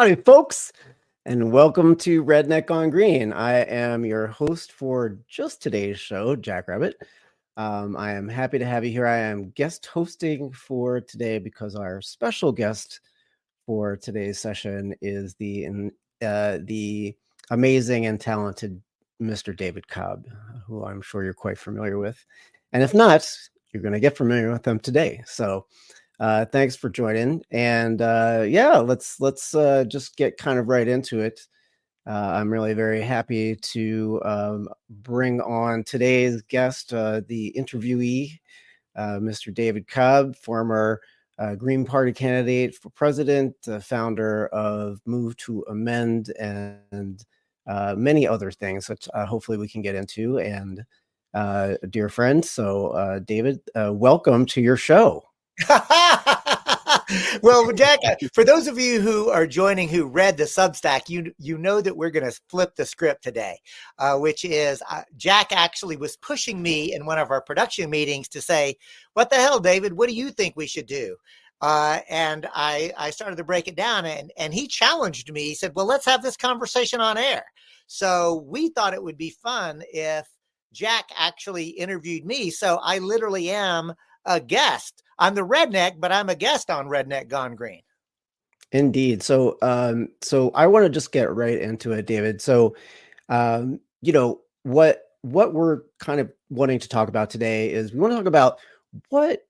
Howdy, folks, and welcome to Redneck Gone Green. I am your host for just today's show, Jack Rabbit. Um, I am happy to have you here. I am guest hosting for today because our special guest for today's session is the uh, the amazing and talented Mr. David Cobb, who I'm sure you're quite familiar with. And if not, you're going to get familiar with them today. So, uh, thanks for joining. And uh, yeah, let's let's uh, just get kind of right into it. Uh, I'm really very happy to um, bring on today's guest, uh, the interviewee, uh, Mr. David Cobb, former Green Party candidate for president, founder of Move to Amend, and many other things, which hopefully we can get into. And dear friend, so David, welcome to your show. well, Jack, for those of you who are joining who read the Substack, you you know that we're going to flip the script today, uh, which is uh, Jack actually was pushing me in one of our production meetings to say, "What the hell, David? What do you think we should do?" Uh, and I I started to break it down, and and he challenged me. He said, "Well, let's have this conversation on air." So we thought it would be fun if Jack actually interviewed me. So I literally am a guest. I'm the redneck, but I'm a guest on Redneck Gone Green. Indeed. So, um, so I want to just get right into it, David. So, um, you know what what we're kind of wanting to talk about today is we want to talk about what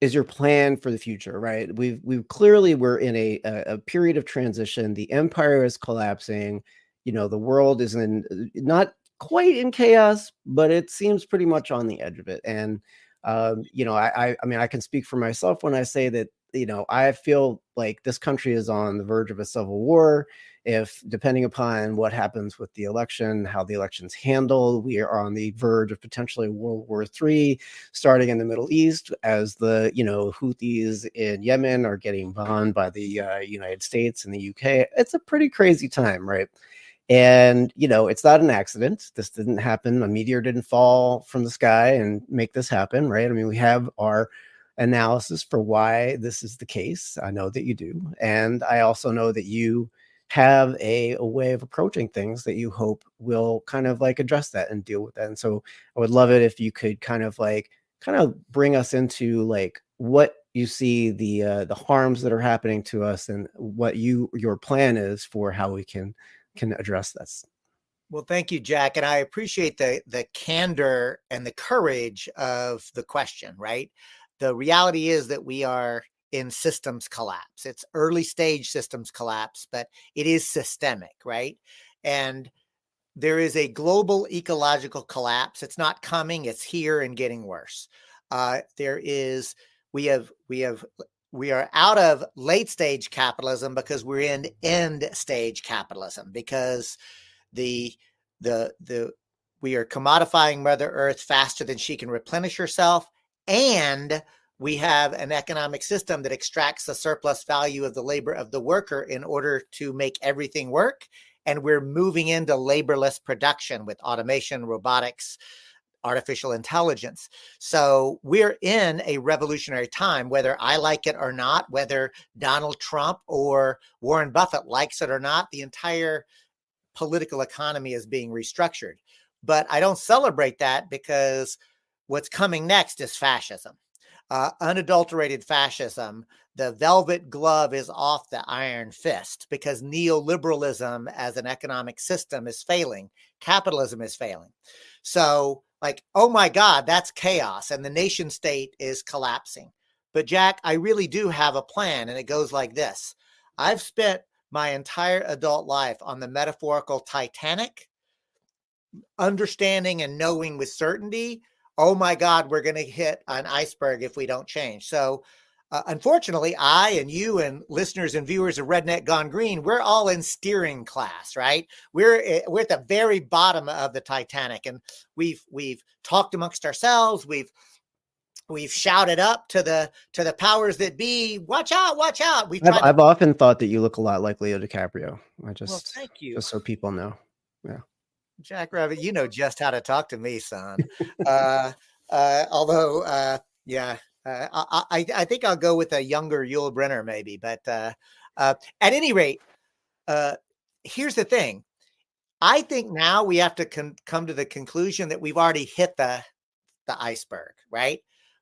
is your plan for the future, right? We've we've clearly we're in a a, a period of transition. The empire is collapsing. You know, the world is in not quite in chaos, but it seems pretty much on the edge of it. And um, you know, I, I, I mean, I can speak for myself when I say that, you know, I feel like this country is on the verge of a civil war. If depending upon what happens with the election, how the election's handled, we are on the verge of potentially World War III starting in the Middle East as the, you know, Houthis in Yemen are getting bombed by the uh, United States and the UK. It's a pretty crazy time, right? And, you know, it's not an accident. This didn't happen. A meteor didn't fall from the sky and make this happen, right? I mean, we have our analysis for why this is the case. I know that you do. And I also know that you have a, a way of approaching things that you hope will kind of like address that and deal with that. And so I would love it if you could kind of like kind of bring us into like what you see the uh, the harms that are happening to us and what you your plan is for how we can can address this. Well, thank you, Jack, and I appreciate the the candor and the courage of the question. Right, the reality is that we are in systems collapse. It's early stage systems collapse, but it is systemic, right? And there is a global ecological collapse. It's not coming; it's here and getting worse. Uh, there is we have we have we are out of late stage capitalism because we're in end stage capitalism because the the the we are commodifying mother earth faster than she can replenish herself and we have an economic system that extracts the surplus value of the labor of the worker in order to make everything work and we're moving into laborless production with automation robotics artificial intelligence. So we're in a revolutionary time, whether I like it or not, whether Donald Trump or Warren Buffett likes it or not, the entire political economy is being restructured. But I don't celebrate that because what's coming next is fascism. Uh, unadulterated fascism, the velvet glove is off the iron fist because neoliberalism as an economic system is failing, capitalism is failing. So like, oh my God, that's chaos. And the nation state is collapsing. But Jack, I really do have a plan. And it goes like this I've spent my entire adult life on the metaphorical Titanic, understanding and knowing with certainty, oh my God, we're going to hit an iceberg if we don't change. So uh, unfortunately, I and you and listeners and viewers of Redneck Gone Green, we're all in steering class, right? We're eh, we're at the very bottom of the Titanic, and we've we've talked amongst ourselves. We've we've shouted up to the to the powers that be. Watch out! Watch out! We've I've, I've often thought that you look a lot like Leo DiCaprio. I just well, thank you, just so people know. Yeah, Jack Rabbit, you know just how to talk to me, son. uh, uh, although, uh, yeah, uh, I, I, think I'll go with a younger Yul Brynner maybe, but uh, uh, at any rate, uh, here's the thing. I think now we have to come to the conclusion that we've already hit the the iceberg, right?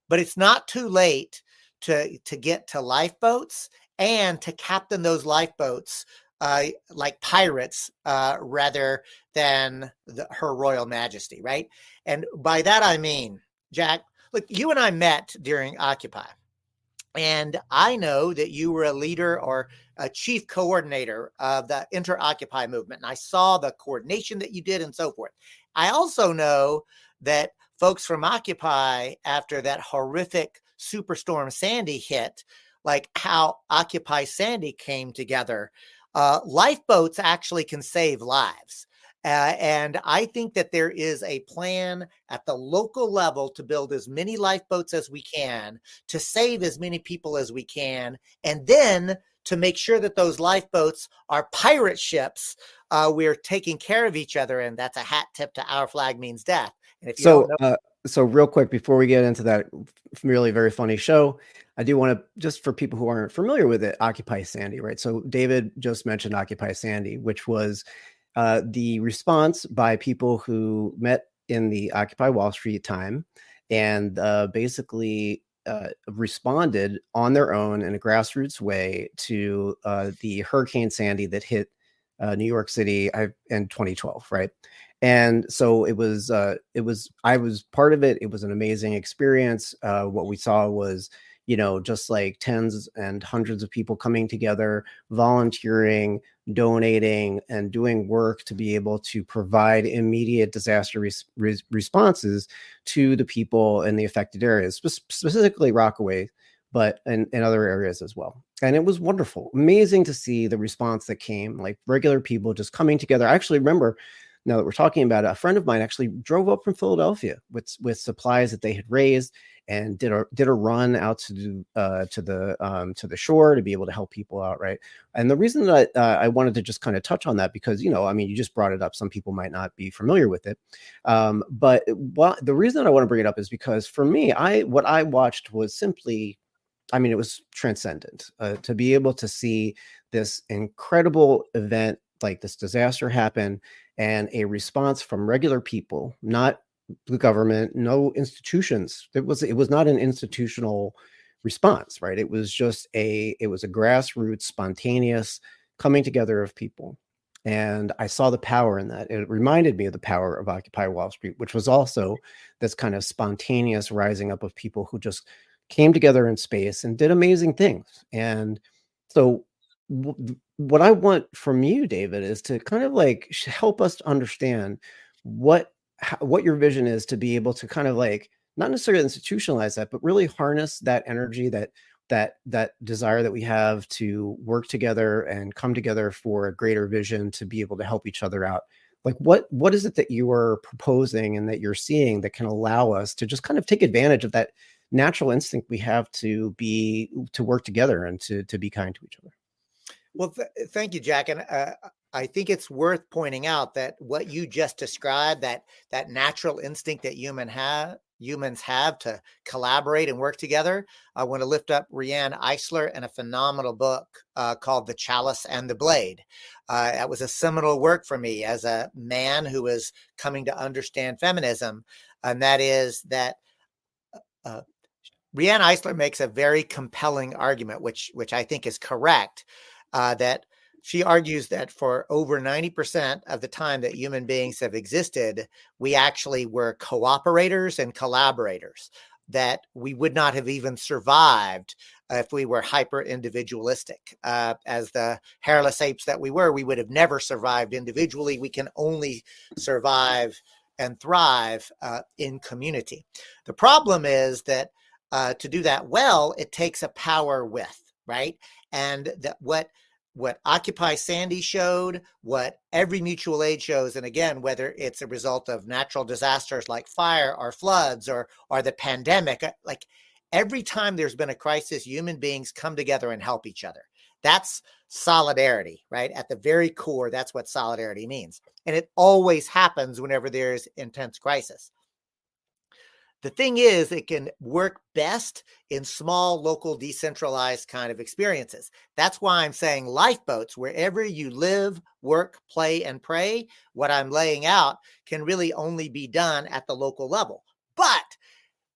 But it's not too late to to get to lifeboats and to captain those lifeboats uh, like pirates uh, rather than the, her royal majesty, right? And by that I mean, Jack, look, you and I met during Occupy. And I know that you were a leader or a chief coordinator of the InterOccupy movement. And I saw the coordination that you did and so forth. I also know that folks from Occupy, after that horrific Superstorm Sandy hit, like how Occupy Sandy came together. Uh, lifeboats actually can save lives. Uh, and I think that there is a plan at the local level to build as many lifeboats as we can, to save as many people as we can, and then to make sure that those lifeboats are pirate ships. Uh, we're taking care of each other, and that's a hat tip to our flag means death. And if you so, know- uh, so real quick before we get into that really very funny show, I do want to just for people who aren't familiar with it, Occupy Sandy, right? So David just mentioned Occupy Sandy, which was uh, the response by people who met in the Occupy Wall Street time and uh, basically uh, responded on their own in a grassroots way to uh, the Hurricane Sandy that hit uh, New York City in 2012, right? and so it was it was i was part of it it was an amazing experience what we saw was you know just like tens and hundreds of people coming together volunteering donating and doing work to be able to provide immediate disaster res- res- responses to the people in the affected areas spe- specifically rockaway but in, in other areas as well. And it was wonderful amazing to see the response that came like regular people just coming together. I actually remember now that we're talking about it, a friend of mine actually drove up from Philadelphia with with supplies that they had raised and did a did a run out to uh, to the um, to the shore to be able to help people out, right? And the reason that uh, I wanted to just kind of touch on that because you know, I mean, you just brought it up. Some people might not be familiar with it, um, but what the reason that I want to bring it up is because for me, I what I watched was simply I mean, it was transcendent uh, to be able to see this incredible event like this disaster happen and a response from regular people, not the government, no institutions. It was it was not an institutional response, right? It was just a it was a grassroots, spontaneous coming together of people. And I saw the power in that. It reminded me of the power of Occupy Wall Street, which was also this kind of spontaneous rising up of people who just came together in space and did amazing things. And so what I want from you, David, is to kind of like help us understand what what your vision is to be able to kind of like not necessarily institutionalize that, but really harness that energy that that that desire that we have to work together and come together for a greater vision to be able to help each other out. Like what what is it that you are proposing and that you're seeing that can allow us to just kind of take advantage of that natural instinct we have to be to work together and to to be kind to each other well, th- thank you, Jack. And uh, I think it's worth pointing out that what you just described that that natural instinct that human have humans have to collaborate and work together. I want to lift up Riane Eisler and a phenomenal book uh, called The Chalice and the Blade. Uh, that was a seminal work for me as a man who was coming to understand feminism, and that is that. Uh, uh Riane Eisler makes a very compelling argument, which which I think is correct, uh, that she argues that for over 90% of the time that human beings have existed, we actually were cooperators and collaborators, that we would not have even survived if we were hyper individualistic. Uh, as the hairless apes that we were, we would have never survived individually. We can only survive and thrive uh, in community. The problem is that uh, to do that well, it takes a power with, right? And that what what Occupy Sandy showed, what every mutual aid shows, and again, whether it's a result of natural disasters like fire or floods or or the pandemic, uh, like every time there's been a crisis, human beings come together and help each other. That's solidarity, right? At the very core, that's what solidarity means. And it always happens whenever there's intense crisis. The thing is, it can work best in small, local, decentralized kind of experiences. That's why I'm saying lifeboats, wherever you live, work, play, and pray, what I'm laying out can really only be done at the local level. But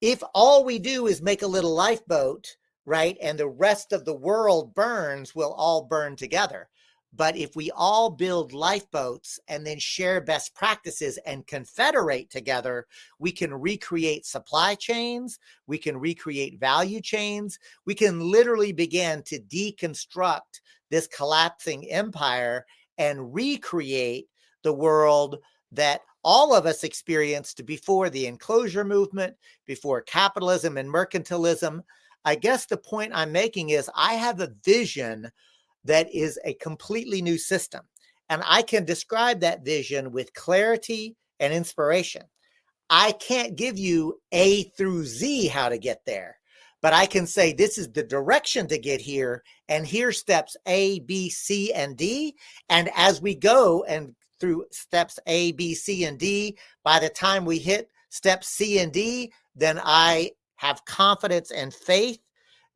if all we do is make a little lifeboat, right, and the rest of the world burns, we'll all burn together. But if we all build lifeboats and then share best practices and confederate together, we can recreate supply chains, we can recreate value chains, we can literally begin to deconstruct this collapsing empire and recreate the world that all of us experienced before the enclosure movement, before capitalism and mercantilism. I guess the point I'm making is I have a vision that is a completely new system. And I can describe that vision with clarity and inspiration. I can't give you A through Z how to get there, but I can say this is the direction to get here. And here's steps A, B, C, and D. And as we go and through steps A, B, C, and D, by the time we hit steps C and D, then I have confidence and faith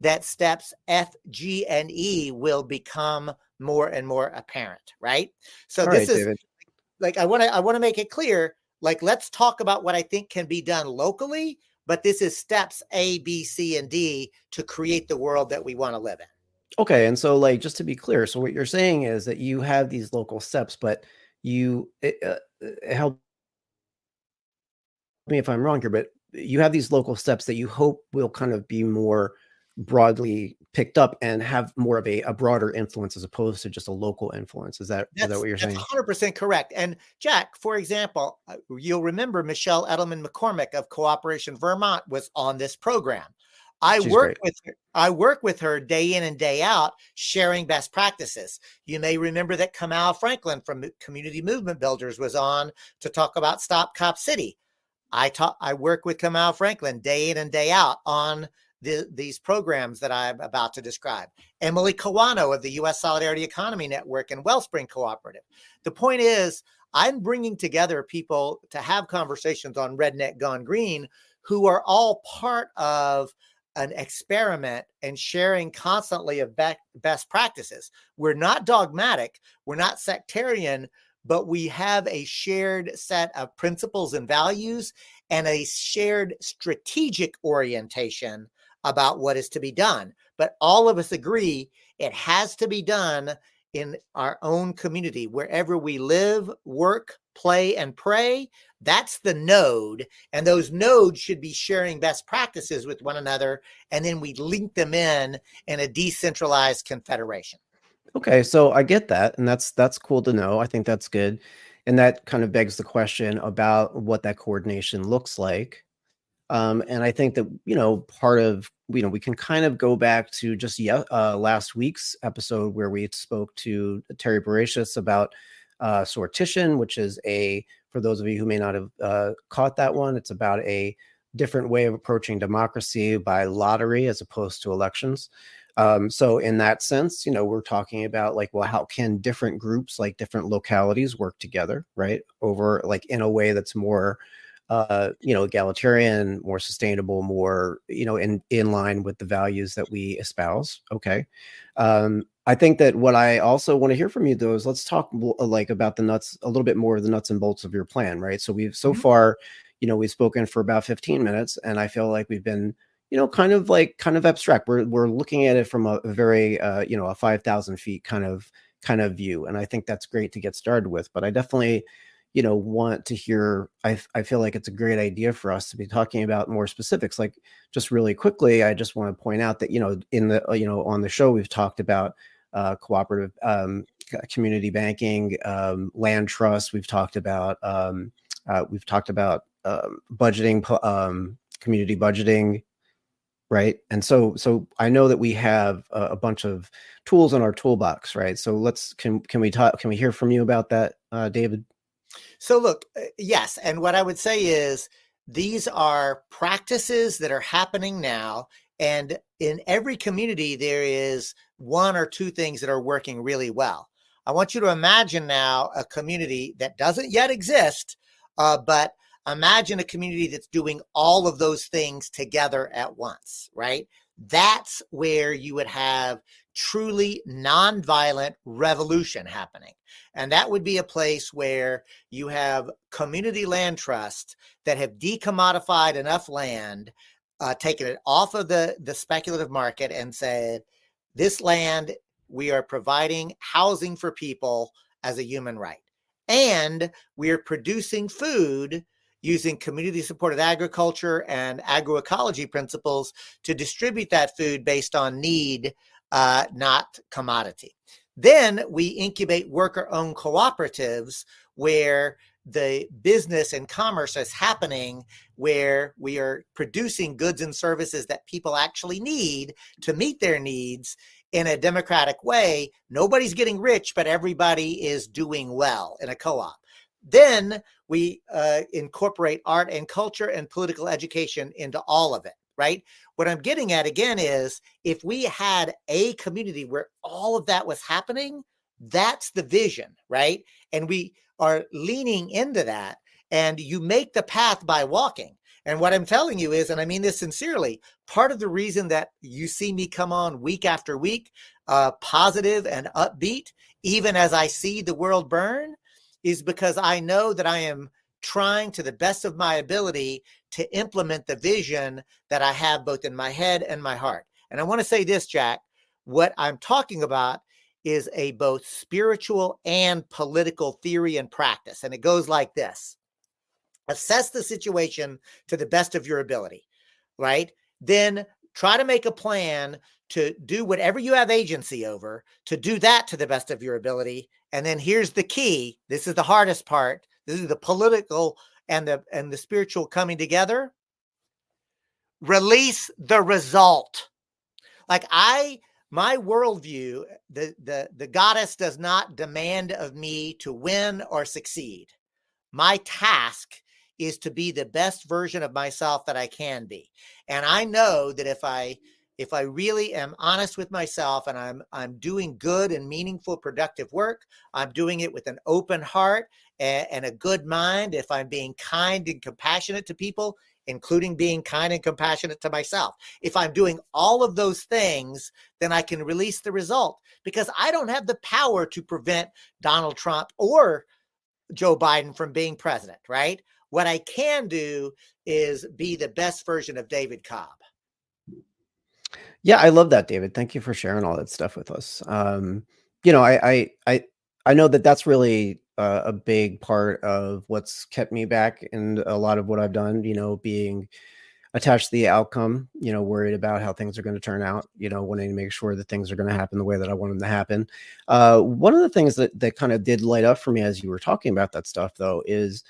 that steps F, G, and E will become more and more apparent, right? So All this right, is David. like I want to I want to make it clear. Like, let's talk about what I think can be done locally, but this is steps A, B, C, and D to create the world that we want to live in. Okay, and so like just to be clear, so what you're saying is that you have these local steps, but you it, uh, it help me if I'm wrong here, but you have these local steps that you hope will kind of be more broadly picked up and have more of a, a broader influence as opposed to just a local influence. Is that, is that what you're saying? 100% correct. And Jack, for example, uh, you'll remember Michelle Eddleman McCormick of Cooperation Vermont was on this program. I She's work great. with her. I work with her day in and day out, sharing best practices. You may remember that Kamau Franklin from Community Movement Builders was on to talk about Stop Cop City. I talk. I work with Kamau Franklin day in and day out on the, these programs that I'm about to describe. Emily Kawano of the U.S. Solidarity Economy Network and Wellspring Cooperative. The point is, I'm bringing together people to have conversations on Redneck Gone Green who are all part of an experiment and sharing constantly of be- best practices. We're not dogmatic, we're not sectarian, but we have a shared set of principles and values and a shared strategic orientation about what is to be done. But all of us agree it has to be done in our own community, wherever we live, work, play, and pray. That's the node. And those nodes should be sharing best practices with one another. And then we link them in in a decentralized confederation. Okay, so I get that, and that's that's cool to know. I think that's good, and that kind of begs the question about what that coordination looks like. Um, and I think that you know part of you know we can kind of go back to just yeah, uh, last week's episode where we spoke to Terry Bouricius about uh, sortition, which is a for those of you who may not have uh, caught that one, it's about a different way of approaching democracy by lottery as opposed to elections. Um, so in that sense, you know, we're talking about like, well, how can different groups, like different localities, work together, right? Over like in a way that's more uh, you know, egalitarian, more sustainable, more, you know, in in line with the values that we espouse. Okay. Um, I think that what I also want to hear from you though is let's talk uh, like about the nuts, a little bit more of the nuts and bolts of your plan, right? So we've so mm-hmm. far, you know, we've spoken for about 15 minutes, and I feel like we've been, you know, kind of like kind of abstract. We're we're looking at it from a, a very, uh, you know, a 5,000 feet kind of kind of view, and I think that's great to get started with. But I definitely you know want to hear I, I feel like it's a great idea for us to be talking about more specifics like just really quickly i just want to point out that you know in the uh, you know on the show we've talked about uh, cooperative um, community banking um, land trust we've talked about um, uh, we've talked about um, budgeting um, community budgeting right? And so so i know that we have a, a, bunch of tools in our toolbox right? So let's can can we talk can we hear from you about that uh, david so, look, uh, yes. And what I would say is these are practices that are happening now. And in every community, there is one or two things that are working really well. I want you to imagine now a community that doesn't yet exist, uh, but imagine a community that's doing all of those things together at once, right? That's where you would have truly nonviolent revolution happening. And that would be a place where you have community land trusts that have decommodified enough land, uh, taken it off of the, the speculative market and said, this land, we are providing housing for people as a human right. And we are producing food using community supported agriculture and agroecology principles to distribute that food based on need, uh, not commodity. Then we incubate worker owned cooperatives where the business and commerce is happening where we are producing goods and services that people actually need to meet their needs in a democratic way. Nobody's getting rich, but everybody is doing well in a co op. Then we uh, incorporate art and culture and political education into all of it, right? What I'm getting at again is if we had a community where all of that was happening, that's the vision, right? And we are leaning into that, and you make the path by walking. And what I'm telling you is, and I mean this sincerely, part of the reason that you see me come on week after week, uh, positive and upbeat, even as I see the world burn, is because I know that I am trying to the best of my ability to implement the vision that I have both in my head and my heart. And I want to say this, Jack what I'm talking about is a both spiritual and political theory and practice. And it goes like this assess the situation to the best of your ability, right? Then try to make a plan to do whatever you have agency over, to do that to the best of your ability. And then here's the key this is the hardest part this is the political and the and the spiritual coming together. Release the result. Like I, my worldview, the the the goddess does not demand of me to win or succeed. My task is to be the best version of myself that I can be. And I know that if I if I really am honest with myself and I'm I'm doing good and meaningful productive work, I'm doing it with an open heart and, and a good mind, if I'm being kind and compassionate to people, including being kind and compassionate to myself. If I'm doing all of those things, then I can release the result because I don't have the power to prevent Donald Trump or Joe Biden from being president, right? What I can do is be the best version of David Cobb. Yeah, I love that, David. Thank you for sharing all that stuff with us. Um, you know, I, I, I, I know that that's really uh, a big part of what's kept me back and a lot of what I've done. You know, being attached to the outcome. You know, worried about how things are going to turn out. You know, wanting to make sure that things are going to happen the way that I want them to happen. Uh, one of the things that that kind of did light up for me as you were talking about that stuff, though, is,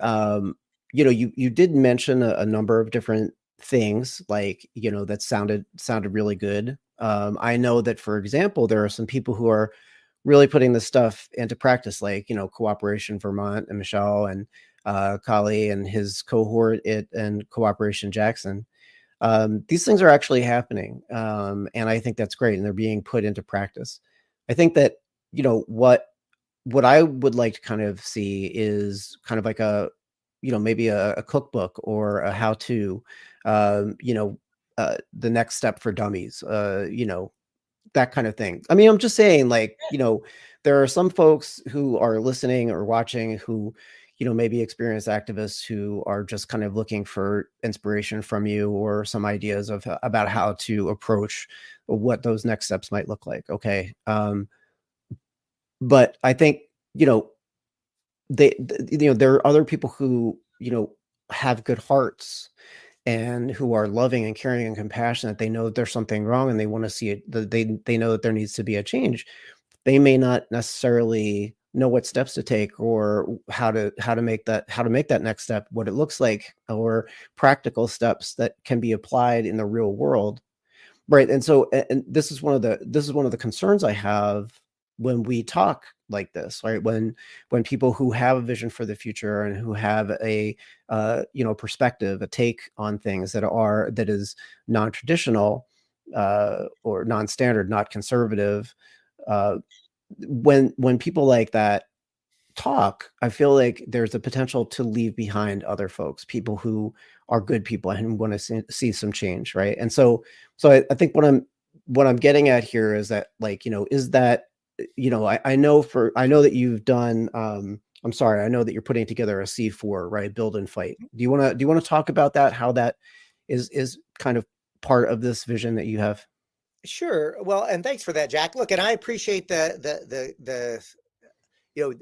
um, you know, you you did mention a, a number of different things like you know that sounded sounded really good um, i know that for example there are some people who are really putting this stuff into practice, like you know, cooperation Vermont and Michelle and uh, Kali and his cohort it and cooperation Jackson. Um, these things are actually happening, um, and I think that's great, and they're being put into practice. I think that you know what what I would like to kind of see is kind of like a you know maybe a, a cookbook or a how to um, you know uh, the next step for dummies uh, you know that kind of thing. I mean, I'm just saying, like, you know, there are some folks who are listening or watching who, you know, maybe experienced activists who are just kind of looking for inspiration from you or some ideas of about how to approach what those next steps might look like. Okay. Um, but I think, you know, they, you know, there are other people who, you know, have good hearts and who are loving and caring and compassionate they know that there's something wrong and they want to see it they they know that there needs to be a change they may not necessarily know what steps to take or how to how to make that how to make that next step what it looks like or practical steps that can be applied in the real world. Right and so and this is one of the this is one of the concerns i have when we talk like this right when when people who have a vision for the future and who have a uh, you know perspective a take on things that are that is non-traditional uh, or non-standard not conservative uh, when when people like that talk, I feel like there's a potential to leave behind other folks, people who are good people and want to see, see some change, right? And so, so I, I, think what I'm what I'm getting at here is that, like, you know, is that, you know, I, I know for I know that you've done. Um, I'm sorry, I know that you're putting together a C4, right? Build and fight. Do you want to do you want to talk about that? How that is is kind of part of this vision that you have? Sure. Well, and thanks for that, Jack. Look, and I appreciate the the the the you know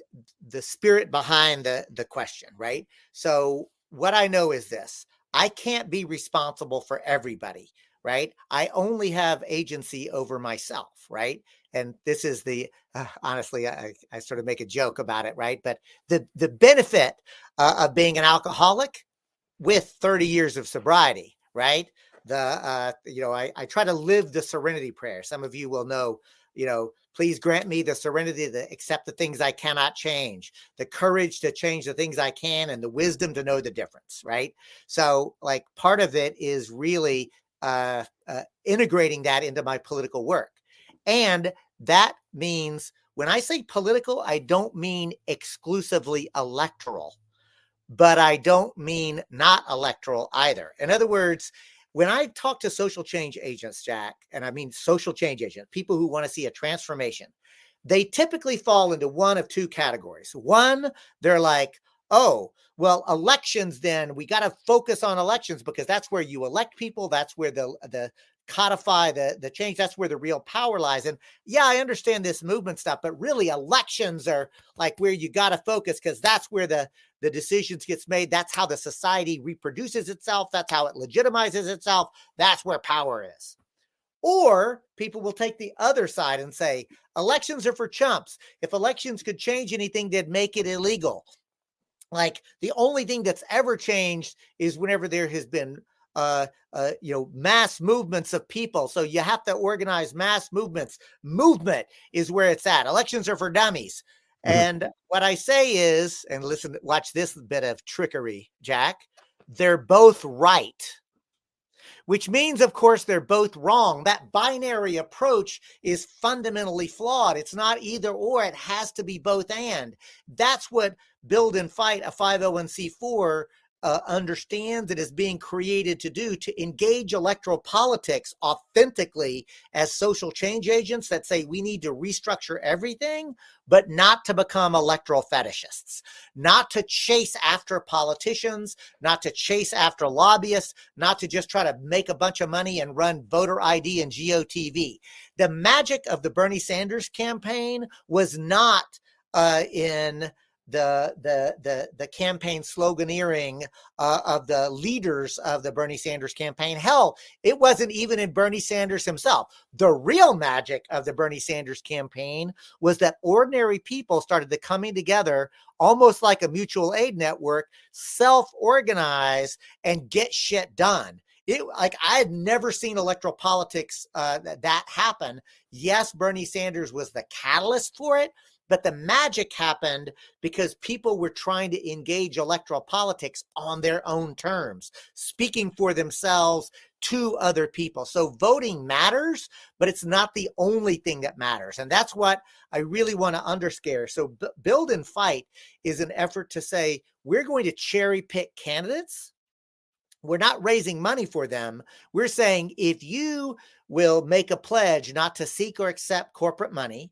the spirit behind the the question right so what i know is this i can't be responsible for everybody right i only have agency over myself right and this is the uh, honestly I, I sort of make a joke about it right but the the benefit uh, of being an alcoholic with 30 years of sobriety right the uh you know I, I try to live the serenity prayer some of you will know you know Please grant me the serenity to accept the things I cannot change, the courage to change the things I can, and the wisdom to know the difference. Right. So, like, part of it is really uh, uh, integrating that into my political work. And that means when I say political, I don't mean exclusively electoral, but I don't mean not electoral either. In other words, when I talk to social change agents, Jack, and I mean social change agents, people who want to see a transformation, they typically fall into one of two categories. One, they're like, oh, well, elections, then we got to focus on elections because that's where you elect people. That's where the, the codify the the change that's where the real power lies and yeah i understand this movement stuff but really elections are like where you got to focus because that's where the the decisions gets made that's how the society reproduces itself that's how it legitimizes itself that's where power is. Or people will take the other side and say elections are for chumps. If elections could change anything they'd make it illegal. Like the only thing that's ever changed is whenever there has been uh, uh, you know, mass movements of people. So you have to organize mass movements. Movement is where it's at. Elections are for dummies. Mm-hmm. And what I say is, and listen, watch this bit of trickery, Jack. They're both right, which means, of course, they're both wrong. That binary approach is fundamentally flawed. It's not either or, it has to be both and. That's what Build and Fight, a 501c4, uh, understands it is being created to do to engage electoral politics authentically as social change agents that say we need to restructure everything, but not to become electoral fetishists, not to chase after politicians, not to chase after lobbyists, not to just try to make a bunch of money and run voter ID and GOTV. The magic of the Bernie Sanders campaign was not uh, in the the the the campaign sloganeering uh, of the leaders of the Bernie Sanders campaign. Hell, it wasn't even in Bernie Sanders himself. The real magic of the Bernie Sanders campaign was that ordinary people started to coming together almost like a mutual aid network, self-organize and get shit done. It like I had never seen electoral politics uh, that, that happen. Yes, Bernie Sanders was the catalyst for it, but the magic happened because people were trying to engage electoral politics on their own terms, speaking for themselves to other people. So voting matters, but it's not the only thing that matters. And that's what I really want to underscore. So, B- Build and Fight is an effort to say we're going to cherry pick candidates. We're not raising money for them. We're saying if you will make a pledge not to seek or accept corporate money,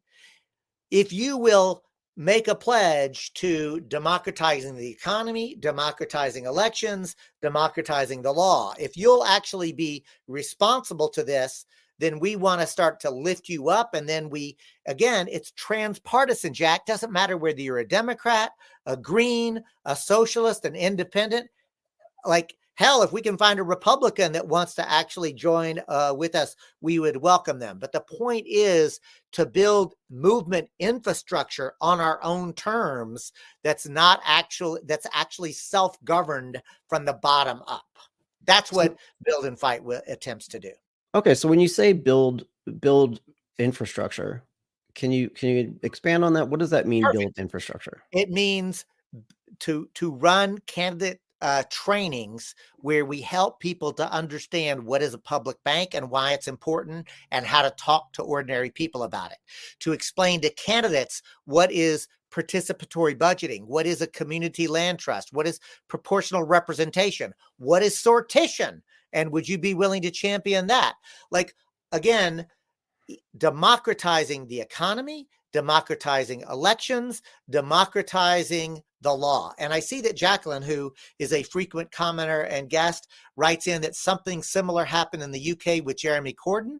if you will make a pledge to democratizing the economy, democratizing elections, democratizing the law, if you'll actually be responsible to this, then we want to start to lift you up. And then we, again, it's transpartisan, Jack. Doesn't matter whether you're a Democrat, a Green, a socialist, an independent. Like Hell, if we can find a Republican that wants to actually join uh, with us, we would welcome them. But the point is to build movement infrastructure on our own terms that's not actually that's actually self-governed from the bottom up. That's what build and fight attempts to do. Okay, so when you say build build infrastructure, can you can you expand on that? What does that mean? Perfect. Build infrastructure. It means to to run candidate uh, trainings where we help people to understand what is a public bank and why it's important and how to talk to ordinary people about it. To explain to candidates what is participatory budgeting? What is a community land trust? What is proportional representation? What is sortition? And would you be willing to champion that? Like, again, democratizing the economy, democratizing elections, democratizing the law. And I see that Jacqueline, who is a frequent commenter and guest, writes in that something similar happened in the UK with Jeremy Corbyn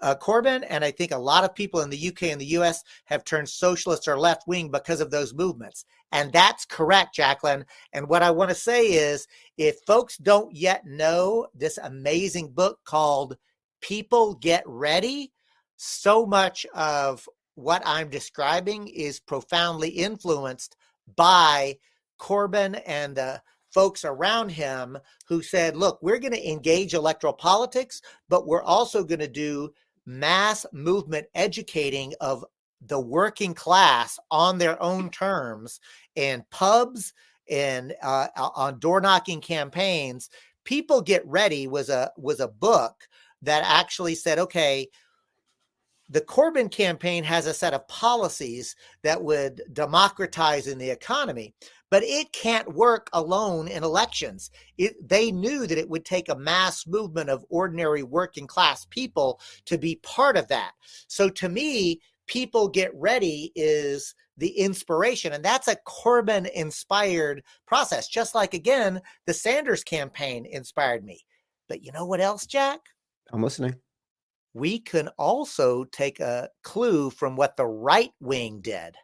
uh, Corbyn, and I think a lot of people in the UK and the US have turned socialist or left wing because of those movements. And that's correct, Jacqueline. And what I want to say is if folks don't yet know this amazing book called People Get Ready, so much of what I'm describing is profoundly influenced by Corbyn and the folks around him who said, look, we're going to engage electoral politics, but we're also going to do mass movement educating of the working class on their own terms in pubs and uh, on door knocking campaigns. People get ready was a was a book that actually said okay the Corbyn campaign has a set of policies that would democratize in the economy but it can't work alone in elections. It, they knew that it would take a mass movement of ordinary working class people to be part of that. So to me, people get ready is the inspiration. And that's a Corbyn inspired process. Just like, again, the Sanders campaign inspired me. But you know what else, Jack? I'm listening. We can also take a clue from what the right wing did.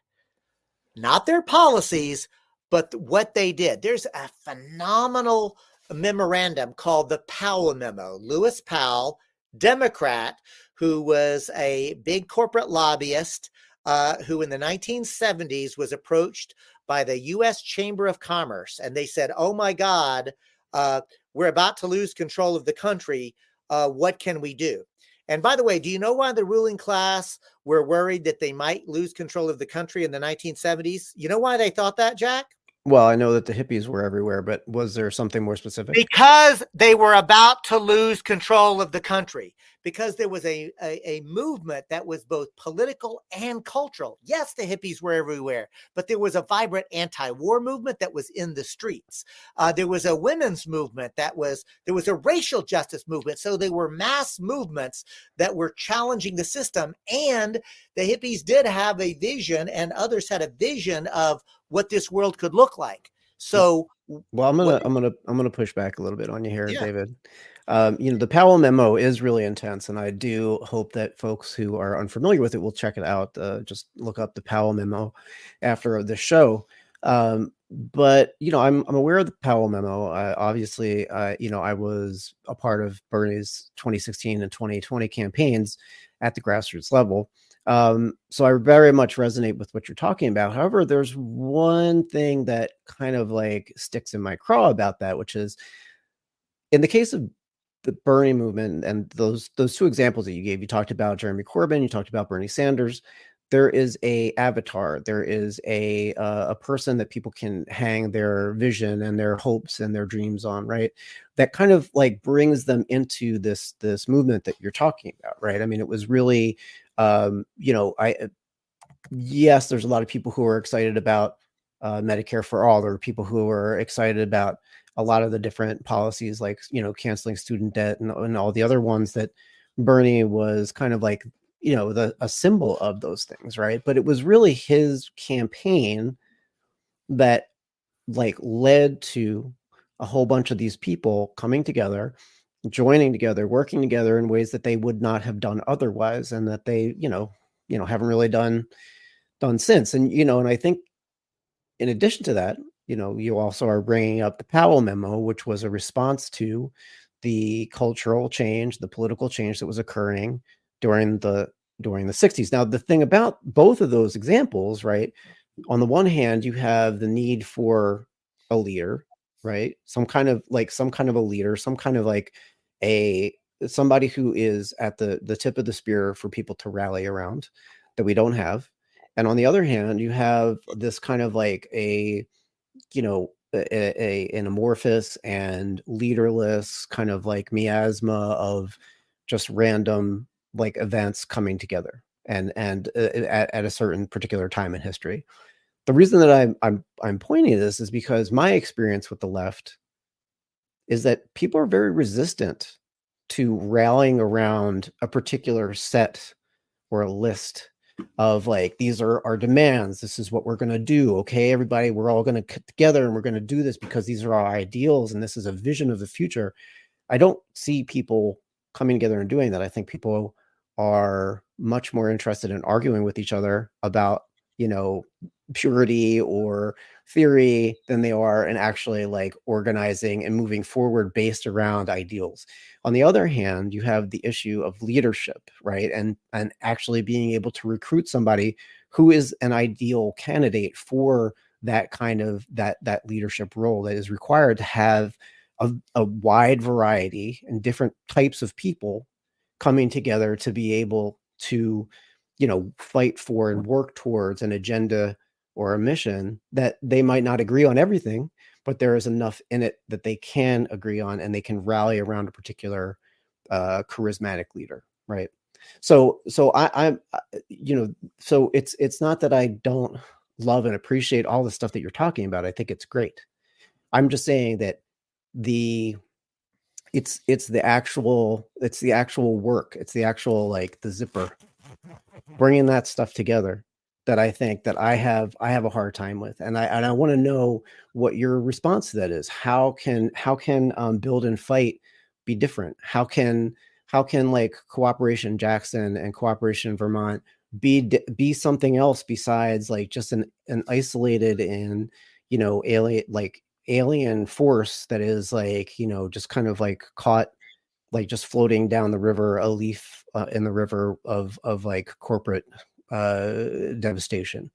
Not their policies, but what they did, there's a phenomenal memorandum called the Powell Memo. Lewis Powell, Democrat, who was a big corporate lobbyist, uh, who in the 1970s was approached by the U.S. Chamber of Commerce, and they said, "Oh my God, uh, we're about to lose control of the country. Uh, what can we do?" And by the way, do you know why the ruling class were worried that they might lose control of the country in the 1970s? You know why they thought that, Jack? Well, I know that the hippies were everywhere, but was there something more specific? Because they were about to lose control of the country, because there was a, a, a, movement that was both political and cultural. Yes, the hippies were everywhere, but there was a vibrant anti war movement that was in the streets. Uh, there was a women's movement that was, there was a racial justice movement. So they were mass movements that were challenging the system. And the hippies did have a vision, and others had a vision of what this world could look like. So, well, I'm gonna, what, I'm gonna, I'm gonna push back a little bit on you here, yeah. David. Um, you know, the Powell memo is really intense, and I do hope that folks who are unfamiliar with it will check it out. Uh, just look up the Powell memo after the show. Um, but you know, I'm I'm aware of the Powell memo. Uh, obviously, uh, you know, I was a part of Bernie's 2016 and 2020 campaigns at the grassroots level. Um, so I very much resonate with what you're talking about. However, there's one thing that kind of like sticks in my craw about that, which is in the case of the Bernie movement and those those two examples that you gave, you talked about Jeremy Corbyn, you talked about Bernie Sanders. There is a avatar, there is a uh, a person that people can hang their vision and their hopes and their dreams on, right? That kind of like brings them into this this movement that you're talking about, right? I mean, it was really um, you know, I uh, yes, there's a lot of people who are excited about uh, Medicare for all. There are people who are excited about a lot of the different policies, like you know, canceling student debt and, and all the other ones that Bernie was kind of like you know the a symbol of those things, right? But it was really his campaign that like led to a whole bunch of these people coming together joining together, working together in ways that they would not have done otherwise, and that they, you know, you know, haven't really done done since. And you know, and I think in addition to that, you know, you also are bringing up the Powell memo, which was a response to the cultural change, the political change that was occurring during the during the 60s. Now, the thing about both of those examples, right? On the one hand, you have the need for a leader, right? Some kind of like some kind of a leader, some kind of like a somebody who is at the the tip of the spear for people to rally around that we don't have and on the other hand you have this kind of like a you know a, a an amorphous and leaderless kind of like miasma of just random like events coming together and and uh, at, at a certain particular time in history. The reason that I'm I'm I'm pointing this is because my experience with the left is that people are very resistant to rallying around a particular set or a list of like these are our demands this is what we're going to do okay? Everybody we're all going to get together and we're going to do this because these are our ideals and this is a vision of the future. I don't see people coming together and doing that. I think people are much more interested in arguing with each other about you know purity or theory than they are in actually like organizing and moving forward based around ideals. On the other hand, you have the issue of leadership, right? And and actually being able to recruit somebody who is an ideal candidate for that kind of that that leadership role that is required to have a, a wide variety and different types of people coming together to be able to you know fight for and work towards an agenda or a mission that they might not agree on everything, but there is enough in it that they can agree on and they can rally around a particular uh, charismatic leader, right? So, so I, I'm, uh, you know, so it's it's not that I don't love and appreciate all the stuff that you're talking about. I think it's great. I'm just saying that the it's it's the actual it's the actual work it's the actual like the zipper bringing that stuff together that I think that I have I have a hard time with, and I and I want to know what your response to that is. How can how can um, build and fight be different? How can how can like cooperation Jackson and cooperation Vermont be be something else besides like just an an isolated and you know alien like alien force that is like you know just kind of like caught like just floating down the river a leaf uh, in the river of of like corporate devastation.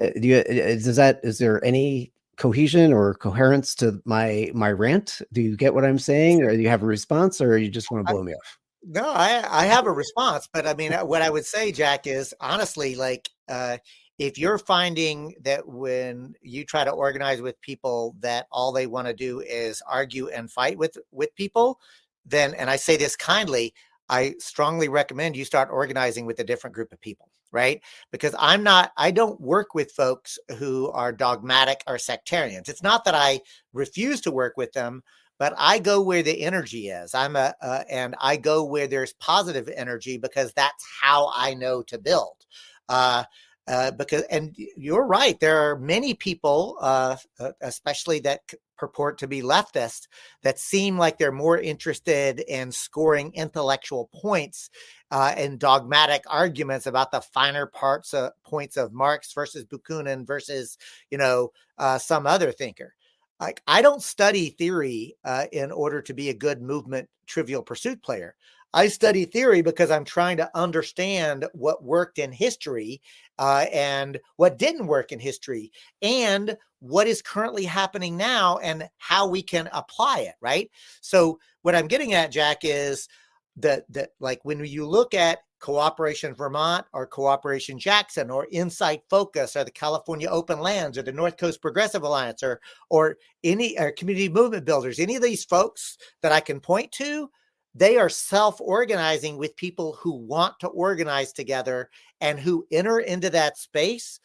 Uh, do you, is that is there any cohesion or coherence to my my rant? Do you get what I'm saying, or do you have a response, or you just want to blow I, me off? No, I I have a response, but I mean, uh, what I would say, Jack, is honestly, like, uh, if you're finding that when you try to organize with people that all they want to do is argue and fight with with people, then, and I say this kindly, I strongly recommend you start organizing with a different group of people, right? Because I'm not, I don't work with folks who are dogmatic or sectarians. It's not that I refuse to work with them, but I go where the energy is. I'm a, uh, and I go where there's positive energy because that's how I know to build. Uh, uh, because and you're right there are many people uh, uh especially that purport to be leftist that seem like they're more interested in scoring intellectual points uh, and dogmatic arguments about the finer parts of points of Marx versus Bakunin versus you know uh, some other thinker. Like I don't study theory uh, in order to be a good movement trivial pursuit player. I study theory because I'm trying to understand what worked in history uh, and what didn't work in history and what is currently happening now and how we can apply it. Right. So, what I'm getting at, Jack, is that, that like when you look at Cooperation Vermont or Cooperation Jackson or Insight Focus or the California Open Lands or the North Coast Progressive Alliance or or any or community movement builders, any of these folks that I can point to, they are self organizing with people who want to organize together and who enter into that space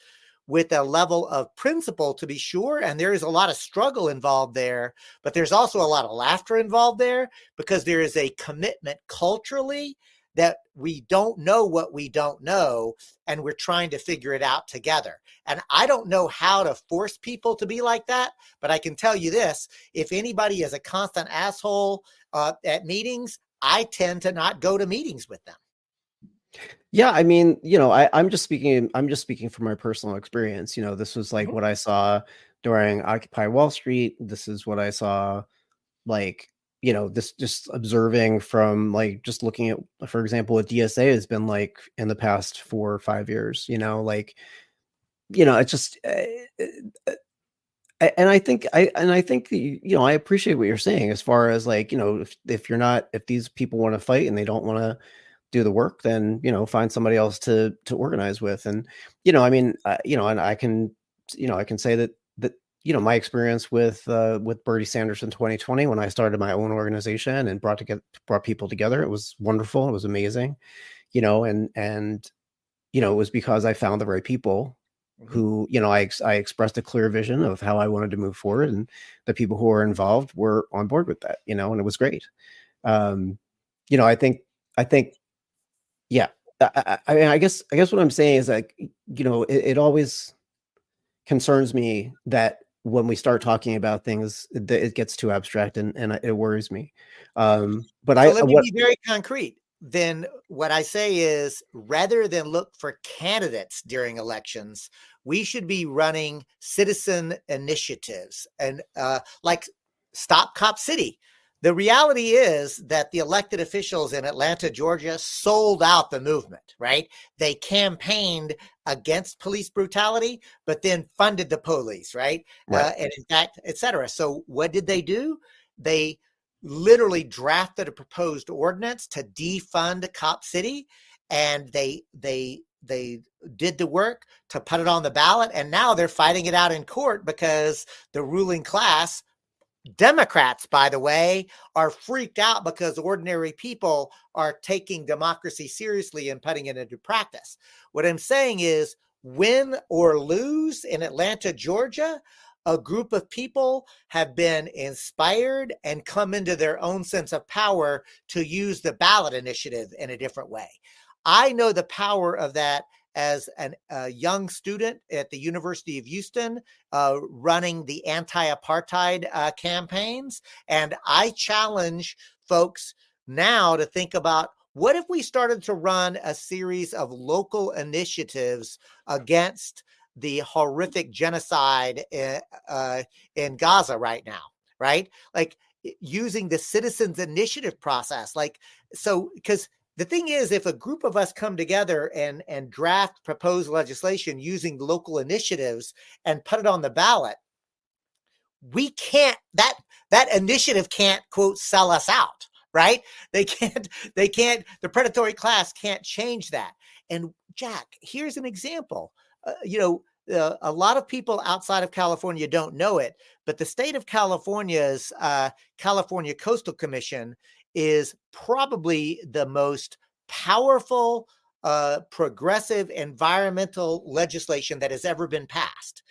with a level of principle to be sure and there is a lot of struggle involved there but there's also a lot of laughter involved there because there is a commitment culturally that we don't know what we don't know and we're trying to figure it out together. And I don't know how to force people to be like that, but I can tell you this if anybody is a constant asshole uh, at meetings, I tend to not go to meetings with them. Yeah, I mean, you know, I, I'm just speaking. I'm just speaking from my personal experience. You know, this was like mm-hmm. what I saw during Occupy Wall Street. This is what I saw, like you know this just observing from like just looking at for example what dsa has been like in the past four or five years you know like you know it's just uh, and i think i and i think you know i appreciate what you're saying as far as like you know if, if you're not if these people want to fight and they don't want to do the work then you know find somebody else to to organize with and you know i mean uh, you know and i can you know i can say that that you know my experience with uh, with Bernie Sanders in 2020 when I started my own organization and brought together brought people together. It was wonderful. It was amazing, you know, and and you know it was because I found the right people mm-hmm. who you know I I expressed a clear vision of how I wanted to move forward, and the people who were involved were on board with that. You know, and it was great. Um, you know, I think I think, yeah. I, I, mean, I guess I guess what I'm saying is like you know it, it always concerns me that when we start talking about things, that it gets too abstract and, and it worries me. Um, but so I let me what, be very concrete. Then what I say is rather than look for candidates during elections, we should be running citizen initiatives and uh, like Stop Cop City. The reality is that the elected officials in Atlanta, Georgia sold out the movement, right? They campaigned against police brutality, but then funded the police, right? right. Uh, and in fact, et cetera. So what did they do? They literally drafted a proposed ordinance to defund Cop City, and they they they did the work to put it on the ballot, and now they're fighting it out in court because the ruling class Democrats, by the way, are freaked out because ordinary people are taking democracy seriously and putting it into practice. What I'm saying is, win or lose in Atlanta, Georgia, a group of people have been inspired and come into their own sense of power to use the ballot initiative in a different way. I know the power of that as a young student at the University of Houston, uh, running the anti apartheid uh, campaigns. And I challenge folks now to think about what if we started to run a series of local initiatives against the horrific genocide in, uh, in Gaza right now, right? Like using the citizens initiative process, like so because the thing is if a group of us come together and and draft proposed legislation using local initiatives and put it on the ballot we can't that that initiative can't quote sell us out right? They can't they can't the predatory class can't change that. And jack here's an example. Uh, you know uh, a lot of people outside of California don't know it, but the state of California's uh, California Coastal Commission is probably the most powerful uh, progressive environmental legislation that has ever been passed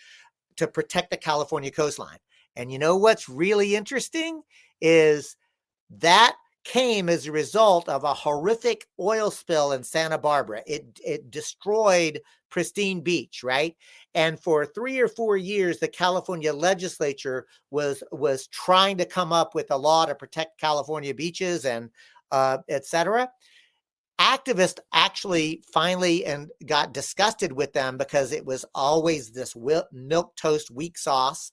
to protect the California coastline. And you know what's really interesting is that came as a result of a horrific oil spill in Santa Barbara. It it destroyed pristine beach, right? And for 3 or 4 years the California legislature was was trying to come up with a law to protect California beaches and uh, etc. Activists actually finally and got disgusted with them because it was always this milk toast weak sauce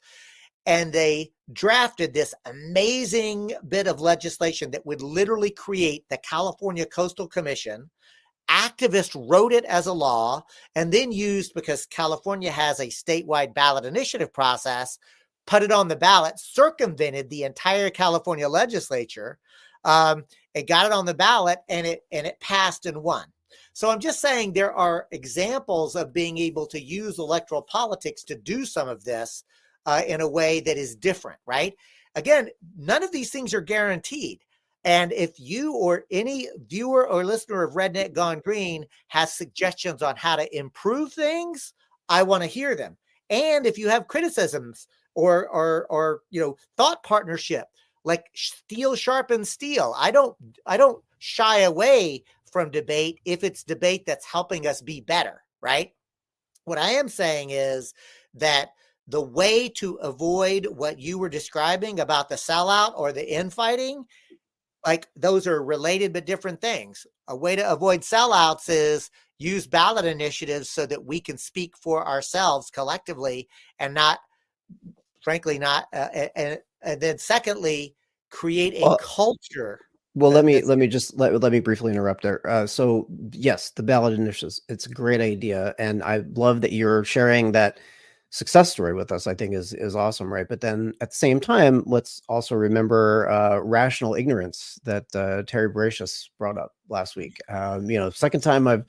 and they drafted this amazing bit of legislation that would literally create the California Coastal Commission. Activists wrote it as a law and then used because California has a statewide ballot initiative process, put it on the ballot, circumvented the entire California legislature. Um, it got it on the ballot and it and it passed and won. So I'm just saying there are examples of being able to use electoral politics to do some of this uh, in a way that is different, right? Again, none of these things are guaranteed. And if you or any viewer or listener of Redneck Gone Green has suggestions on how to improve things, I want to hear them. And if you have criticisms or or or you know thought partnership, like steel sharpens steel, I don't I don't shy away from debate if it's debate that's helping us be better, right? What I am saying is that the way to avoid what you were describing about the sellout or the infighting, like those are related but different things. A way to avoid sellouts is use ballot initiatives so that we can speak for ourselves collectively and not, frankly, not. Uh, and, and then secondly, create a well, culture. Well, let me let me just let, let me briefly interrupt there. Uh, so yes, the ballot initiatives, it's a great idea, and I love that you're sharing that success story with us, I think is is awesome, right? But then at the same time, let's also remember uh, rational ignorance that uh, Terry Bouricius brought up last week. Um, you know, second time I've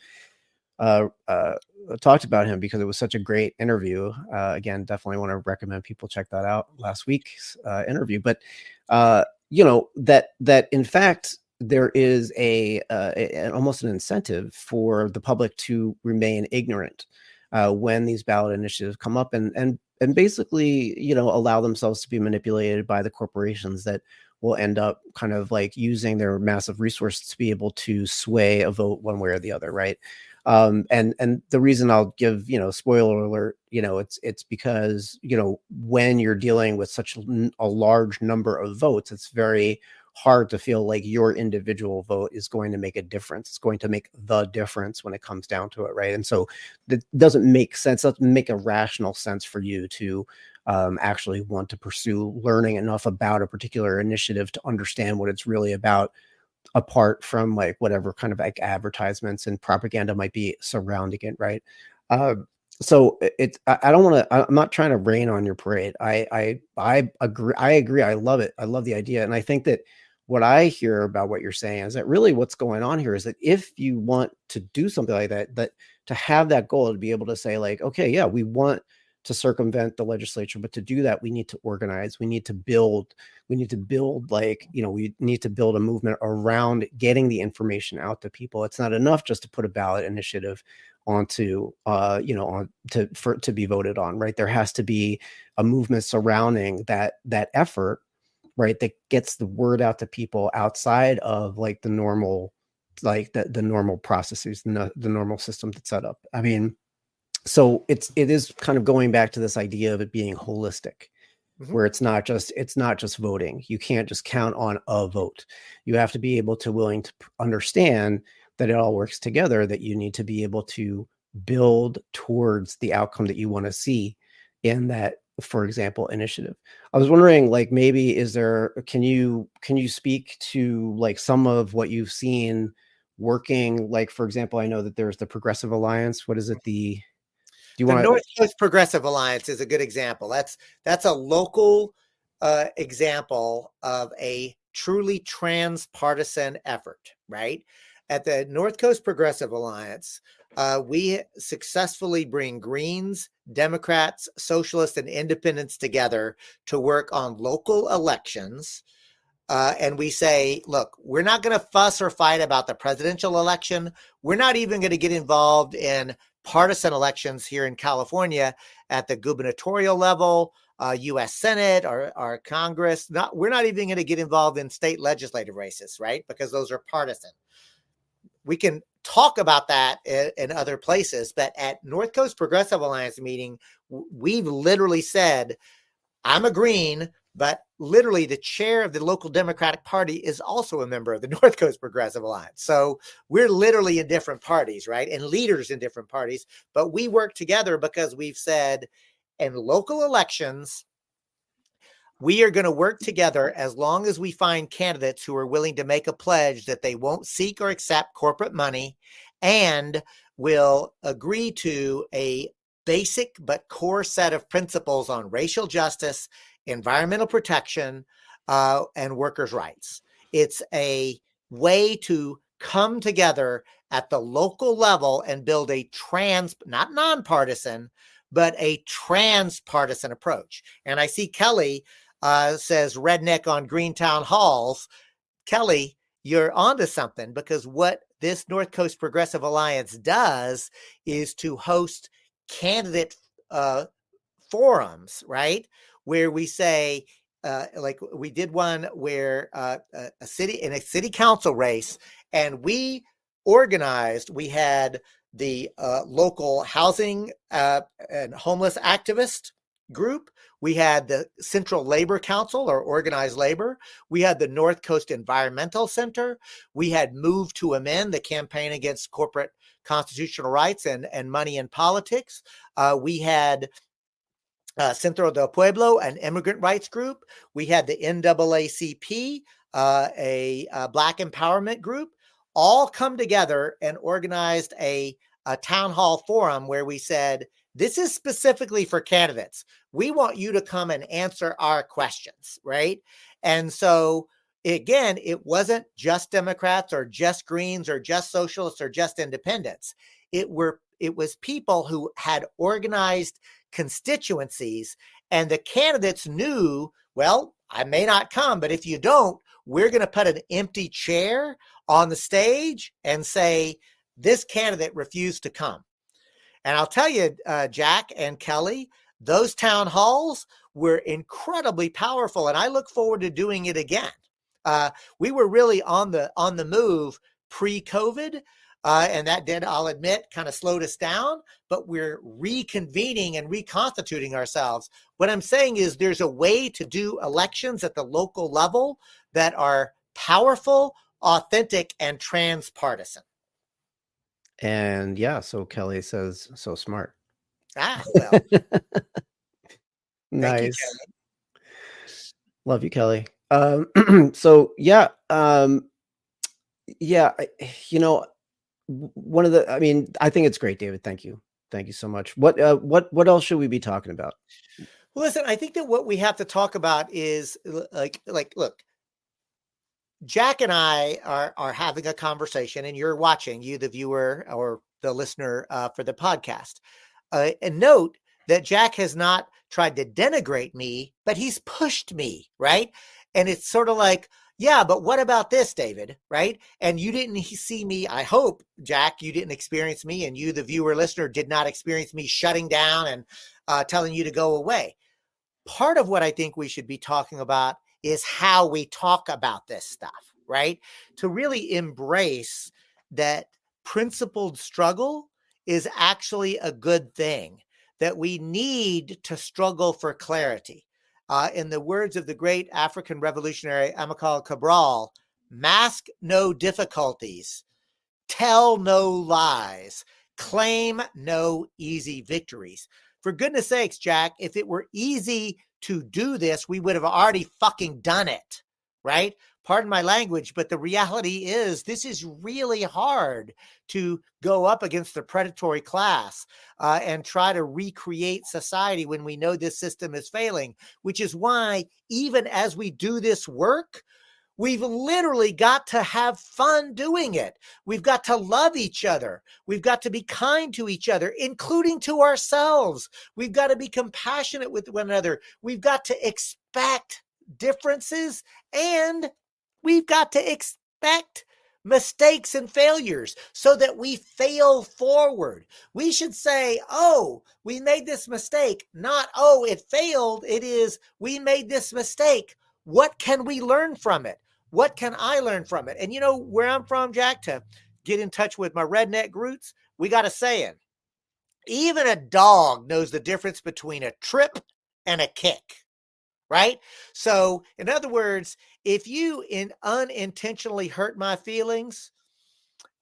uh, uh, talked about him because it was such a great interview. Uh, again, definitely want to recommend people check that out. Last week's uh, interview, but uh, you know that that in fact there is a, uh, a, almost an incentive for the public to remain ignorant uh, when these ballot initiatives come up and and and basically you know allow themselves to be manipulated by the corporations that will end up kind of like using their massive resources to be able to sway a vote one way or the other right? Um, and and the reason I'll give you know spoiler alert, you know it's it's because you know when you're dealing with such a large number of votes, it's very hard to feel like your individual vote is going to make a difference. It's going to make the difference when it comes down to it, right? And so it doesn't make sense. Doesn't make a rational sense for you to um, actually want to pursue learning enough about a particular initiative to understand what it's really about apart from like whatever kind of like advertisements and propaganda might be surrounding it, right? Uh, so it's I don't want to. I'm not trying to rain on your parade. I I I agree. I agree. I love it. I love the idea, and I think that what I hear about what you're saying is that really what's going on here is that if you want to do something like that, that to have that goal to be able to say like, okay, yeah, we want to circumvent the legislature but to do that we need to organize we need to build we need to build like you know we need to build a movement around getting the information out to people. It's not enough just to put a ballot initiative onto uh you know on to for to be voted on right? There has to be a movement surrounding that that effort right that gets the word out to people outside of like the normal like the, the normal processes the, the normal system that's set up. I mean so it's it is kind of going back to this idea of it being holistic mm-hmm. where it's not just it's not just voting. You can't just count on a vote. You have to be able to willing to understand that it all works together that you need to be able to build towards the outcome that you want to see in that for example initiative i was wondering like maybe is there can you can you speak to like some of what you've seen working like for example i know that there's the progressive alliance what is it the do you want North Coast Progressive Alliance is a good example. That's that's a local uh, example of a truly transpartisan effort, right? At the North Coast Progressive Alliance, uh, we successfully bring Greens, Democrats, Socialists, and Independents together to work on local elections. Uh, and we say, look, we're not going to fuss or fight about the presidential election. We're not even going to get involved in partisan elections here in California at the gubernatorial level, uh, U.S. Senate or, or Congress. Not we're not even going to get involved in state legislative races, right? Because those are partisan. We can talk about that in, in other places, but at North Coast Progressive Alliance meeting, we've literally said, "I'm a Green, but literally the chair of the local Democratic Party is also a member of the North Coast Progressive Alliance. So we're literally in different parties, right? And leaders in different parties, but we work together because we've said in local elections, we are going to work together as long as we find candidates who are willing to make a pledge that they won't seek or accept corporate money and will agree to a basic but core set of principles on racial justice environmental protection, uh, and workers' rights. It's a way to come together at the local level and build a trans, not nonpartisan, but a transpartisan approach. And I see Kelly uh, says Redneck Gone Green town halls. Kelly, you're onto something because what this North Coast Progressive Alliance does is to host candidate uh, forums, right? where we say, uh, like we did one where uh, a city in a city council race, and we organized. We had the uh, local housing uh, and homeless activist group. We had the Central Labor Council or organized labor. We had the North Coast Environmental Center. We had Move to Amend, the campaign against corporate constitutional rights and, and money in politics. Uh, we had uh, Centro del Pueblo, an immigrant rights group. We had the NAACP, uh, a, a, Black empowerment group, all come together and organized a, a town hall forum where we said, this is specifically for candidates. We want you to come and answer our questions, right? And so, again, it wasn't just Democrats or just Greens or just socialists or just independents. It were it was people who had organized constituencies. And the candidates knew, well, I may not come, but if you don't, we're going to put an empty chair on the stage and say, this candidate refused to come. And I'll tell you, uh, Jack and Kelly, those town halls were incredibly powerful, and I look forward to doing it again. Uh, we were really on the on the move pre-COVID, uh, and that did, I'll admit, kind of slowed us down. But we're reconvening and reconstituting ourselves. What I'm saying is, there's a way to do elections at the local level that are powerful, authentic, and transpartisan. And yeah, so Kelly says, so smart. Ah, well. nice. You, Love you, Kelly. Um, so yeah, um, yeah, you know, one of the, I mean, I think it's great, David. Thank you. Thank you so much. What, uh, what, what else should we be talking about? Well, listen, I think that what we have to talk about is like, like, look, Jack and I are are having a conversation, and you're watching, you the viewer or the listener uh, for the podcast. Uh, and note that Jack has not tried to denigrate me, but he's pushed me, right? And it's sort of like, yeah, but what about this, David? Right? And you didn't see me. I hope, Jack, you didn't experience me, and you, the viewer listener, did not experience me shutting down and uh, telling you to go away. Part of what I think we should be talking about is how we talk about this stuff, right? To really embrace that principled struggle is actually a good thing, that we need to struggle for clarity. Uh, in the words of the great African revolutionary Amilcar Cabral, mask no difficulties, tell no lies, claim no easy victories. For goodness sakes, Jack, if it were easy to do this, we would have already fucking done it, right? Pardon my language, but the reality is this is really hard to go up against the predatory class uh, and try to recreate society when we know this system is failing, which is why, even as we do this work, We've literally got to have fun doing it. We've got to love each other. We've got to be kind to each other, including to ourselves. We've got to be compassionate with one another. We've got to expect differences and we've got to expect mistakes and failures so that we fail forward. We should say, oh, we made this mistake, not, oh, it failed. It is, we made this mistake. What can we learn from it? What can I learn from it? And you know where I'm from, Jack, to get in touch with my redneck roots, we got a saying. Even a dog knows the difference between a trip and a kick, right? So, in other words, if you in unintentionally hurt my feelings,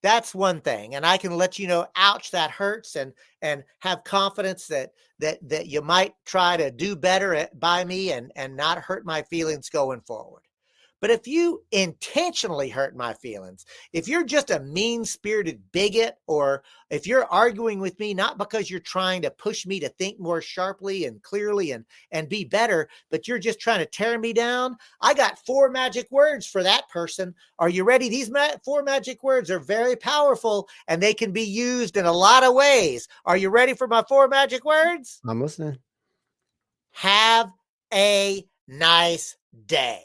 that's one thing and i can let you know ouch that hurts and and have confidence that that that you might try to do better at, by me and and not hurt my feelings going forward but if you intentionally hurt my feelings, if you're just a mean spirited bigot, or if you're arguing with me not because you're trying to push me to think more sharply and clearly and, and be better, but you're just trying to tear me down, I got four magic words for that person. Are you ready? These ma- four magic words are very powerful and they can be used in a lot of ways. Are you ready for my four magic words? I'm listening. Have a nice day.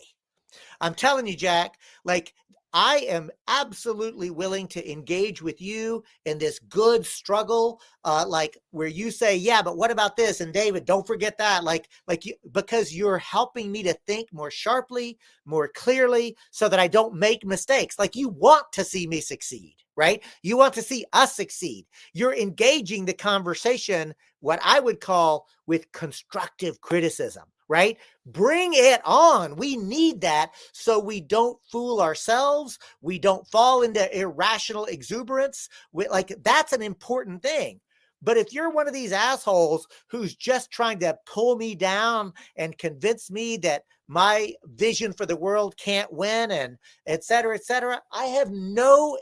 I'm telling you, Jack, like I am absolutely willing to engage with you in this good struggle, uh, like where you say, "Yeah, but what about this?" And David, don't forget that, like, like you, because you're helping me to think more sharply, more clearly, so that I don't make mistakes. Like you want to see me succeed, right? You want to see us succeed. You're engaging the conversation, what I would call with constructive criticism right? Bring it on. We need that so we don't fool ourselves. We don't fall into irrational exuberance. We, like that's an important thing. But if you're one of these assholes who's just trying to pull me down and convince me that my vision for the world can't win and et cetera, et cetera, I have no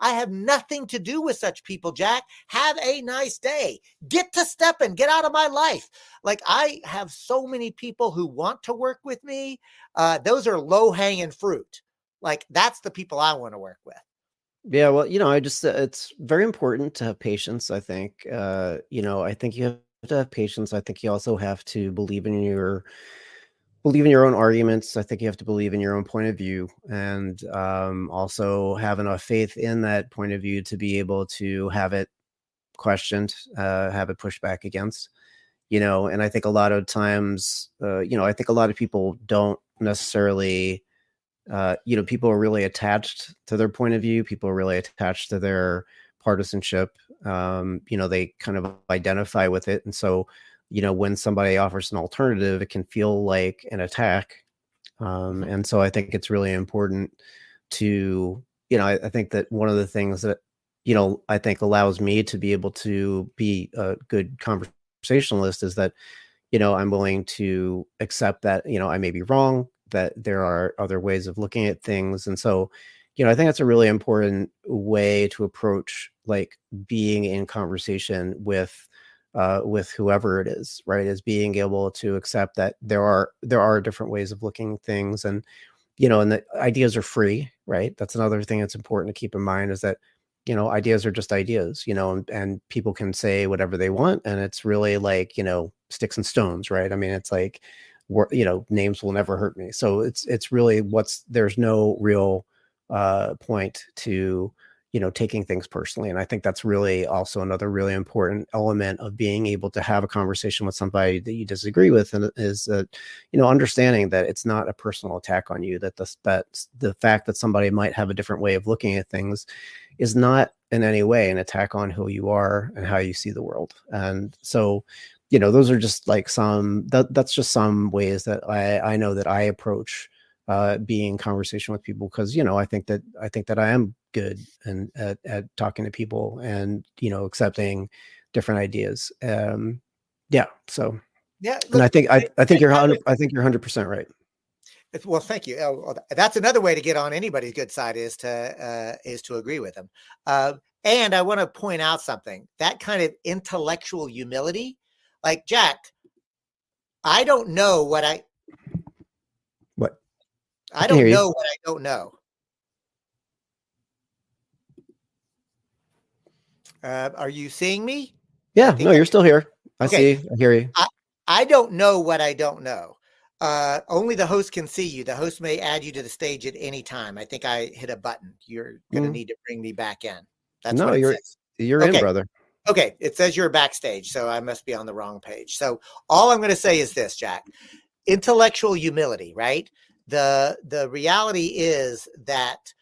I have nothing to do with such people, Jack. Have a nice day. Get to stepping, get out of my life. Like I have so many people who want to work with me. Uh, those are low hanging fruit. Like that's the people I want to work with. Yeah, well, you know, I just uh, it's very important to have patience. I think, uh, you know, I think you have to have patience. I think you also have to believe in your believe in your own arguments. I think you have to believe in your own point of view and um, also have enough faith in that point of view to be able to have it questioned, uh, have it pushed back against. You know, and I think a lot of times, uh, you know, I think a lot of people don't necessarily, uh, you know, people are really attached to their point of view. People are really attached to their partisanship. Um, you know, they kind of identify with it, and so, you know, when somebody offers an alternative, it can feel like an attack. Um, and so, I think it's really important to you know, I, I, think that one of the things that, you know, I think allows me to be able to be a good conversationalist is that, you know, I'm willing to accept that, you know, I may be wrong, that there are other ways of looking at things. And so, you know, I think that's a really important way to approach like being in conversation with uh, with whoever it is, right? Is being able to accept that there are there are different ways of looking things, and you know, and the ideas are free, right? That's another thing that's important to keep in mind is that, you know, ideas are just ideas, you know, and, and people can say whatever they want. And it's really like, you know, sticks and stones, right? I mean, it's like, you know, names will never hurt me. So it's, it's really what's, there's no real uh, point to, you know taking things personally and i think that's really also another really important element of being able to have a conversation with somebody that you disagree with and uh, is that you know understanding that it's not a personal attack on you that the that the fact that somebody might have a different way of looking at things is not in any way an attack on who you are and how you see the world and so you know those are just like some that that's just some ways that i i know that i approach uh, being conversation with people because you know I think that I think that I am good and at, at talking to people and you know accepting different ideas. Um, yeah, so yeah, look, and I think I, I think you're I think you're hundred percent right. Well, thank you. Oh, that's another way to get on anybody's good side is to uh, is to agree with them. Uh, and I want to point out something that kind of intellectual humility, like Jack. I don't know what I I, don't know what I don't know. Uh, are you seeing me? Yeah, no, you're still here. I okay. see. I hear you. I, I don't know what I don't know. Uh, only the host can see you. The host may add you to the stage at any time. I think I hit a button. You're going to mm. need to bring me back in. That's no, you're says. you're okay. in, brother. Okay, it says you're backstage, so I must be on the wrong page. So all I'm going to say is this, Jack: intellectual humility, right? The the reality is that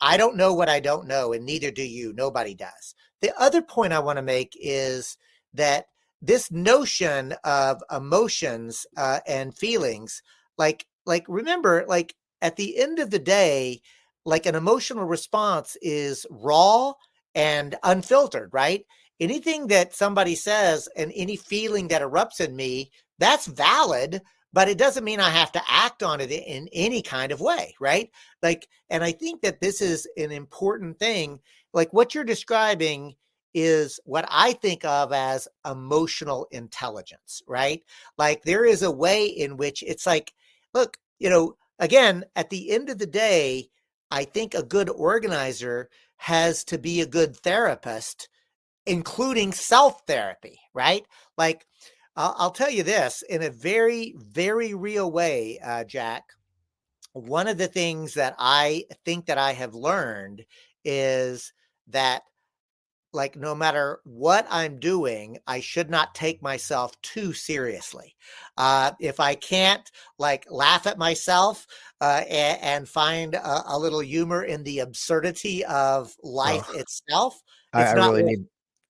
I don't know what I don't know, and neither do you. Nobody does. The other point I want to make is that this notion of emotions uh, and feelings, like like remember, like at the end of the day, like an emotional response is raw and unfiltered, right? Anything that somebody says and any feeling that erupts in me, that's valid but it doesn't mean I have to act on it in any kind of way, right? Like, and I think that this is an important thing. Like, what you're describing is what I think of as emotional intelligence, right? Like, there is a way in which it's like, look, you know, again, at the end of the day, I think a good organizer has to be a good therapist, including self therapy, right? Like, I'll, I'll, tell you this in a very, very real way, uh, Jack. One of the things that I think that I have learned is that like no matter what I'm doing, I should not take myself too seriously. Uh, if I can't like laugh at myself uh, and, and, find a, a, little humor in the absurdity of life oh, itself, I, I really need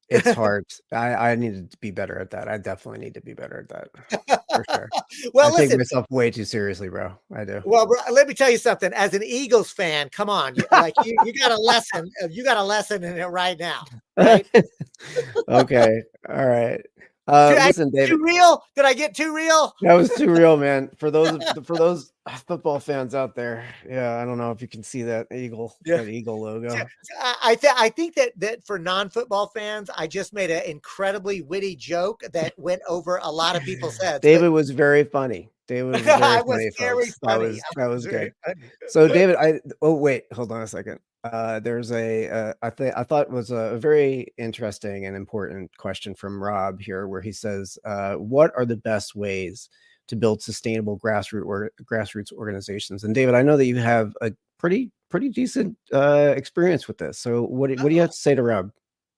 it's hard. I, I need to be better at that. I definitely need to be better at that for sure. well, I listen, take myself way too seriously, bro. I do. Well, bro, let me tell you something. As an Eagles fan, come on, like you, you got a lesson. Uh, you got a lesson in it right now. Right? okay. All right. Uh, Did listen, David. Too real? Did I get too real? That was too real, man. For those for those football fans out there, yeah, I don't know if you can see that eagle, yeah. that eagle logo. I th- I think that that for non-football fans, I just made an incredibly witty joke that went over a lot of people's heads. David but- was very funny. David was very funny. Was very funny. That was that was good. So, David, I oh wait, hold on a second uh, there's a uh, I think I thought was a very interesting and important question from Rob here, where he says, uh, "What are the best ways to build sustainable grassroots or grassroots organizations?" And David, I know that you have a pretty pretty decent uh, experience with this. So, what what do you have to say to Rob?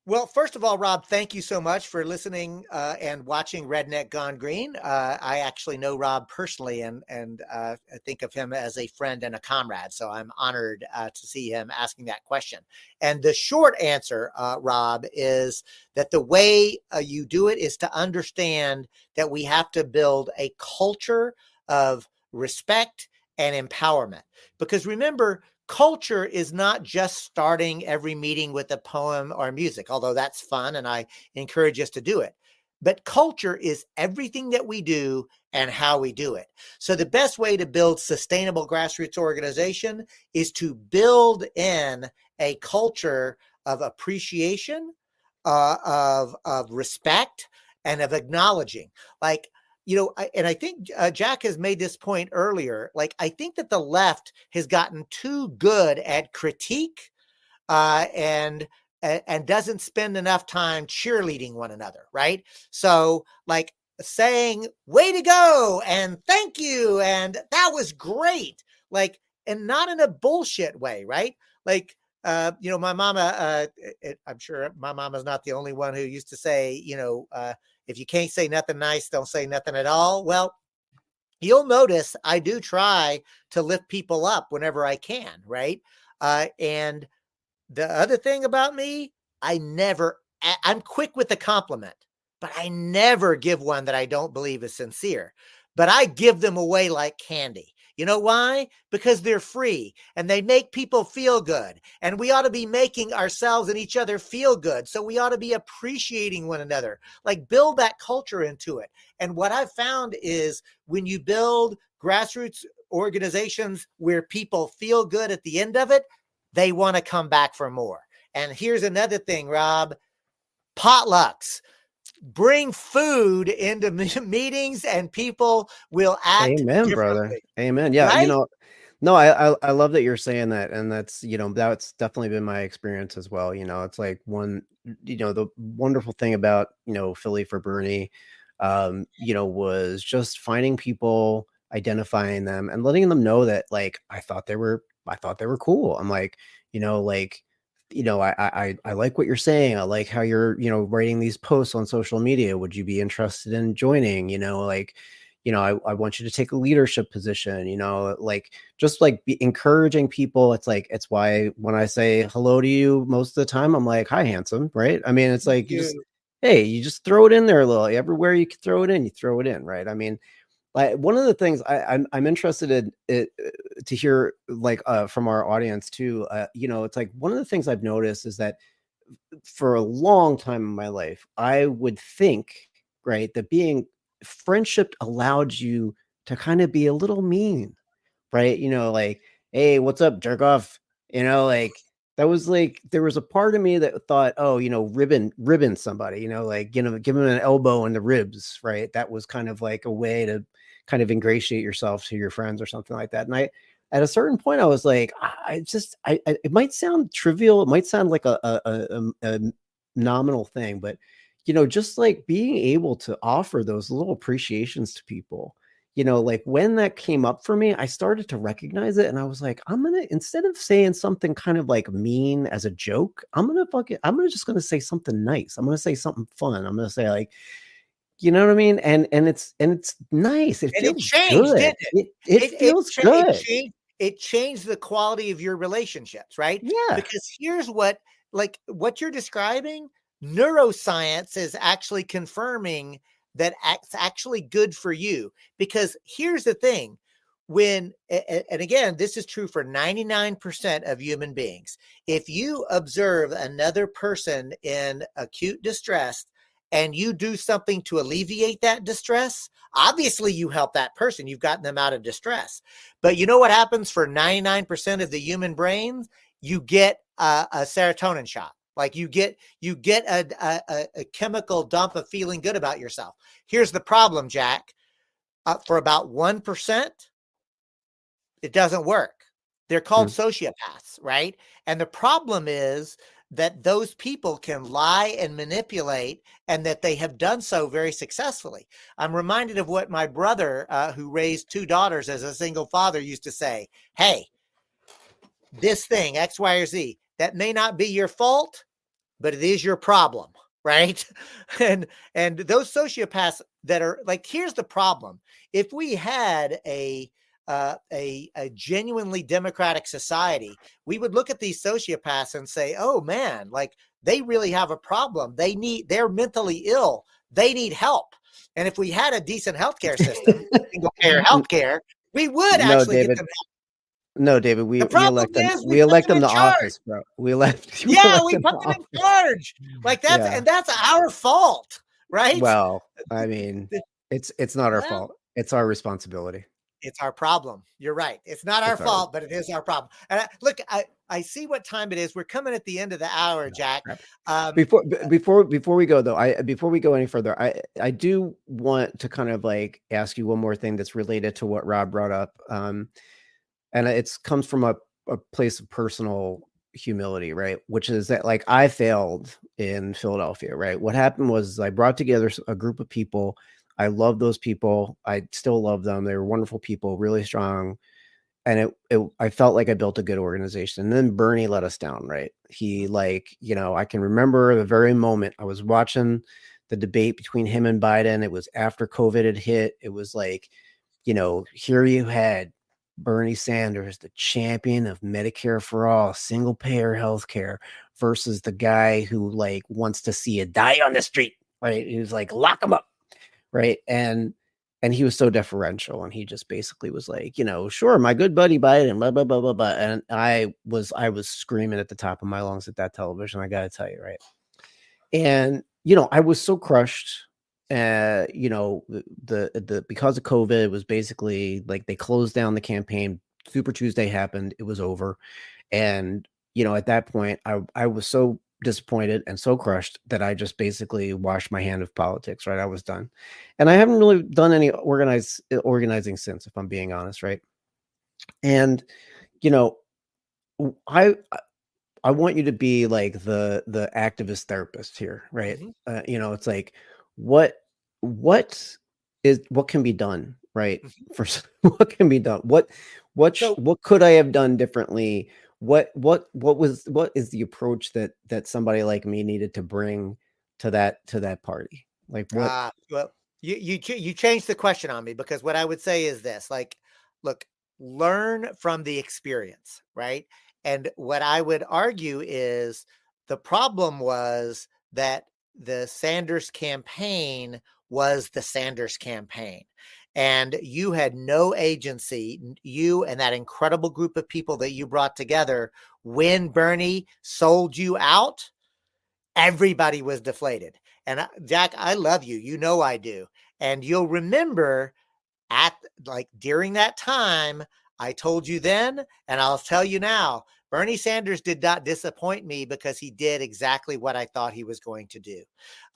Well, first of all, Rob, thank you so much for listening uh, and watching Redneck Gone Green. Uh, I actually know Rob personally and and uh, think of him as a friend and a comrade. So I'm honored uh, to see him asking that question. And the short answer, uh, Rob, is that the way uh, you do it is to understand that we have to build a culture of respect and empowerment. Because remember, culture is not just starting every meeting with a poem or music, although that's fun and I encourage us to do it. But culture is everything that we do and how we do it. So, the best way to build sustainable grassroots organization is to build in a culture of appreciation, uh, of, of respect, and of acknowledging. Like, you know, I, and I think uh, Jack has made this point earlier. Like, I think that the left has gotten too good at critique uh, and and doesn't spend enough time cheerleading one another, right? So, like saying "way to go" and "thank you" and "that was great," like, and not in a bullshit way, right? Like, uh, you know, my mama, uh, it, I'm sure my mama's not the only one who used to say, you know, uh, if you can't say nothing nice, don't say nothing at all. Well, you'll notice I do try to lift people up whenever I can, right? Uh, and the other thing about me, I never, I'm quick with the compliment, but I never give one that I don't believe is sincere. But I give them away like candy. You know why? Because they're free and they make people feel good. And we ought to be making ourselves and each other feel good. So we ought to be appreciating one another, like build that culture into it. And what I've found is when you build grassroots organizations where people feel good at the end of it, they want to come back for more. And here's another thing, Rob potlucks bring food into meetings and people will act amen brother. amen. Yeah right? you know no I, I, I love that you're saying that and that's you know that's definitely been my experience as well you know it's like one you know the wonderful thing about you know philly for bernie um you know was just finding people identifying them and letting them know that like i thought they were i thought they were cool. I'm like you know like you know, I, I I like what you're saying. I like how you're, you know, writing these posts on social media. Would you be interested in joining? You know, like, you know, I, I want you to take a leadership position, you know, like just like be encouraging people. It's like it's why when I say hello to you most of the time, I'm like, hi, handsome, right? I mean, it's like you just, hey, you just throw it in there a little. Everywhere you can throw it in, you throw it in, right? I mean, like one of the things I, I'm I'm interested in it, uh, to hear like uh, from our audience too. Uh, you know, it's like one of the things I've noticed is that for a long time in my life, I would think right that being friendship allowed you to kind of be a little mean, right? You know, like hey, what's up, jerk off? You know, like that was like there was a part of me that thought, oh, you know, ribbon ribbon somebody, you know, like you know, give them an elbow in the ribs, right? That was kind of like a way to kind of ingratiate yourself to your friends or something like that. And I, at a certain point, I was like, I just, I, I it might sound trivial, it might sound like a, a, a, um, a nominal thing, but you know, just like being able to offer those little appreciations to people, you know, like when that came up for me, I started to recognize it and I was like, I'm gonna instead of saying something kind of like mean as a joke, I'm gonna fucking I'm gonna just gonna say something nice. I'm gonna say something fun. I'm gonna say like, you know what I mean? And and it's and it's nice. It and feels it changed, good. It? It, it, it, feels it, good. It changed, it changed the quality of your relationships, right? Yeah. Because here's what like what you're describing, neuroscience is actually confirming that it's actually good for you. Because here's the thing when and again this is true for 99% of human beings if you observe another person in acute distress and you do something to alleviate that distress, obviously you help that person. You've gotten them out of distress. But you know what happens for 99% of the human brain? You get a, a serotonin shot. Like you get you get a, a, a, chemical dump of feeling good about yourself. Here's the problem, Jack. Uh, for about one percent, it doesn't work. They're called mm. sociopaths, right? And the problem is that those people can lie and manipulate and that they have done so very successfully. I'm reminded of what my brother, uh, who raised two daughters as a single father, used to say Hey, this thing, X, Y, or Z, that may not be your fault, but it is your problem, right? and and those sociopaths that are like, here's the problem: if we had a uh, a, a genuinely democratic society, we would look at these sociopaths and say, "Oh man, like they really have a problem. They need they're mentally ill. They need help." And if we had a decent healthcare system, single payer healthcare, we would no, actually David. get them help. No, David, we, we elect them. we, we elect them, to charge. office, bro. We elect. We yeah, elect we put them, them in charge. Like that's yeah. and that's our fault, right? Well, I mean, it's it's not our well, fault. It's our responsibility. It's our problem. You're right. It's not our it's fault, our... but it is our problem. And I, look, I I see what time it is. We're coming at the end of the hour, Jack. Um, before before before we go though, I before we go any further, I I do want to kind of like ask you one more thing that's related to what Rob brought up. Um, and it's comes from a, a place of personal humility, right? Which is that like I failed in Philadelphia, right? What happened was I brought together a group of people. I love those people. I still love them. They were wonderful people, really strong. And it, it I felt like I built a good organization. And then Bernie let us down, right? He like, you know, I can remember the very moment I was watching the debate between him and Biden. It was after COVID had hit. It was like, you know, here you had Bernie Sanders, the champion of Medicare for all, single payer health care, versus the guy who like wants to see a die on the street, right? He was like, lock him up, right? And and he was so deferential, and he just basically was like, you know, sure, my good buddy Biden, blah blah blah blah blah. And I was I was screaming at the top of my lungs at that television. I got to tell you, right? And you know, I was so crushed uh, you know, the the because of COVID, it was basically like they closed down the campaign. Super Tuesday happened, it was over, and you know, at that point, I I was so disappointed and so crushed that I just basically washed my hand of politics. Right, I was done, and I haven't really done any organized uh, organizing since, if I'm being honest. Right, and you know, I I want you to be like the the activist therapist here, right? Mm-hmm. Uh, you know, it's like what what is what can be done right mm-hmm. for what can be done? What what so, what could i have done differently? What what what was what is the approach that that somebody like me needed to bring to that to that party? Like what uh, well you you you changed the question on me because what i would say is this like look learn from the experience right? And what i would argue is the problem was that the Sanders campaign was the Sanders campaign. And you had no agency, you and that incredible group of people that you brought together when Bernie sold you out, everybody was deflated. And uh, Jack, I love you. You know I do. And you'll remember at like during that time, I told you then, and I'll tell you now Bernie Sanders did not disappoint me because he did exactly what I thought he was going to do.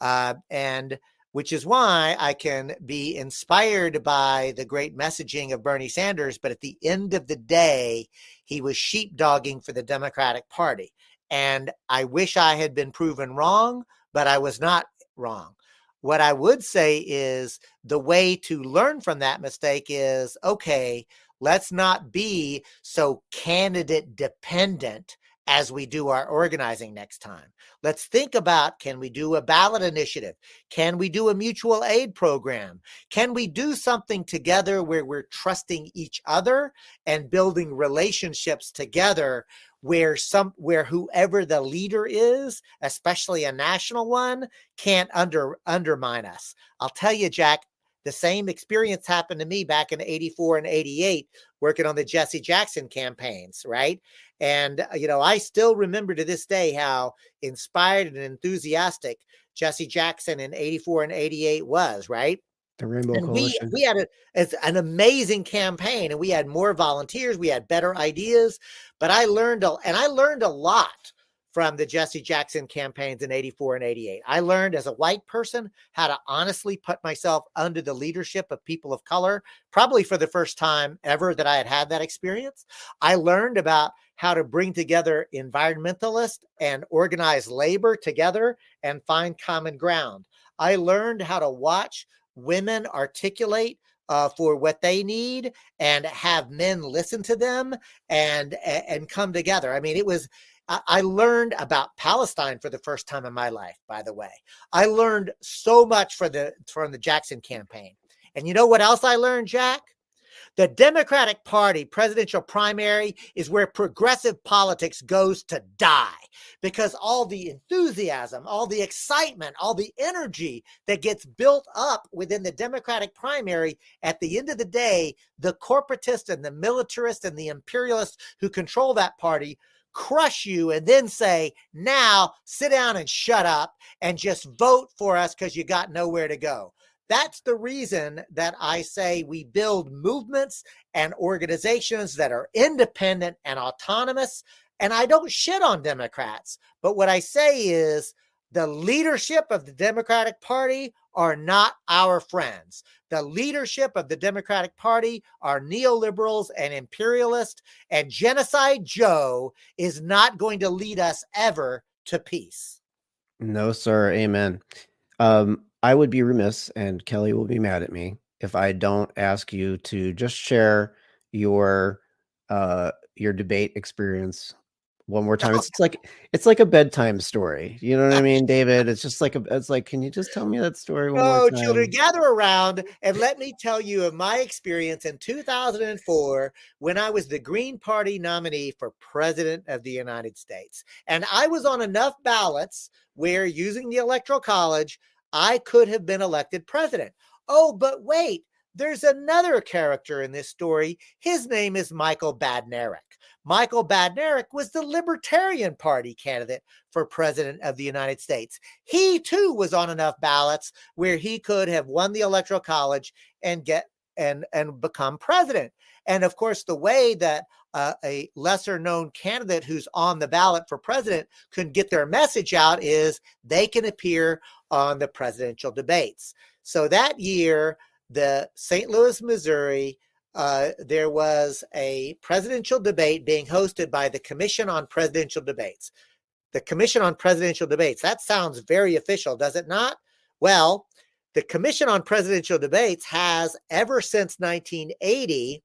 Uh, and which is why I can be inspired by the great messaging of Bernie Sanders. But at the end of the day, he was sheepdogging for the Democratic Party. And I wish I had been proven wrong, but I was not wrong. What I would say is the way to learn from that mistake is okay, Let's not be so candidate dependent as we do our organizing next time. Let's think about can we do a ballot initiative? Can we do a mutual aid program? Can we do something together where we're trusting each other and building relationships together where some where whoever the leader is, especially a national one, can't under undermine us. I'll tell you Jack, the same experience happened to me back in 84 and 88 working on the Jesse Jackson campaigns, right? And, uh, you know, I still remember to this day how inspired and enthusiastic Jesse Jackson in 84 and 88 was, right? The Rainbow and Coalition. We, we had a, an amazing campaign and we had more volunteers, we had better ideas, but I learned, a, and I learned a lot from the Jesse Jackson campaigns in 84 and 88. I learned as a white person how to honestly put myself under the leadership of people of color, probably for the first time ever that I had had that experience. I learned about how to bring together environmentalists and organized labor together and find common ground. I learned how to watch women articulate uh, for what they need and have men listen to them and and come together. I mean, it was I learned about Palestine for the first time in my life, by the way. I learned so much for the from the Jackson campaign. And you know what else I learned, Jack? The Democratic Party presidential primary is where progressive politics goes to die because all the enthusiasm, all the excitement, all the energy that gets built up within the Democratic primary, at the end of the day, the corporatist and the militarist and the imperialist who control that party crush you and then say, now sit down and shut up and just vote for us because you got nowhere to go. That's the reason that I say we build movements and organizations that are independent and autonomous. And I don't shit on Democrats, but what I say is the leadership of the Democratic Party are not our friends. The leadership of the Democratic Party are neoliberals and imperialists, and Genocide Joe is not going to lead us ever to peace. No, sir. Amen. Um, I would be remiss, and Kelly will be mad at me if I don't ask you to just share your uh your debate experience one more time. It's, it's like it's like a bedtime story. You know what I mean, David? It's just like a it's like, can you just tell me that story one no, more time? children, gather around and let me tell you of my experience in 2004 when I was the Green Party nominee for President of the United States. And I was on enough ballots where using the Electoral College, I could have been elected president. Oh, but wait, there's another character in this story. His name is Michael Badnarik. Michael Badnarik was the Libertarian Party candidate for president of the United States. He too was on enough ballots where he could have won the electoral college and get and and become president. And of course, the way that uh, a lesser known candidate who's on the ballot for president can get their message out is they can appear on the presidential debates. So that year, the St. Louis, Missouri, uh, there was a presidential debate being hosted by the Commission on Presidential Debates. The Commission on Presidential Debates. That sounds very official, does it not? Well, the Commission on Presidential Debates has, ever since 1980,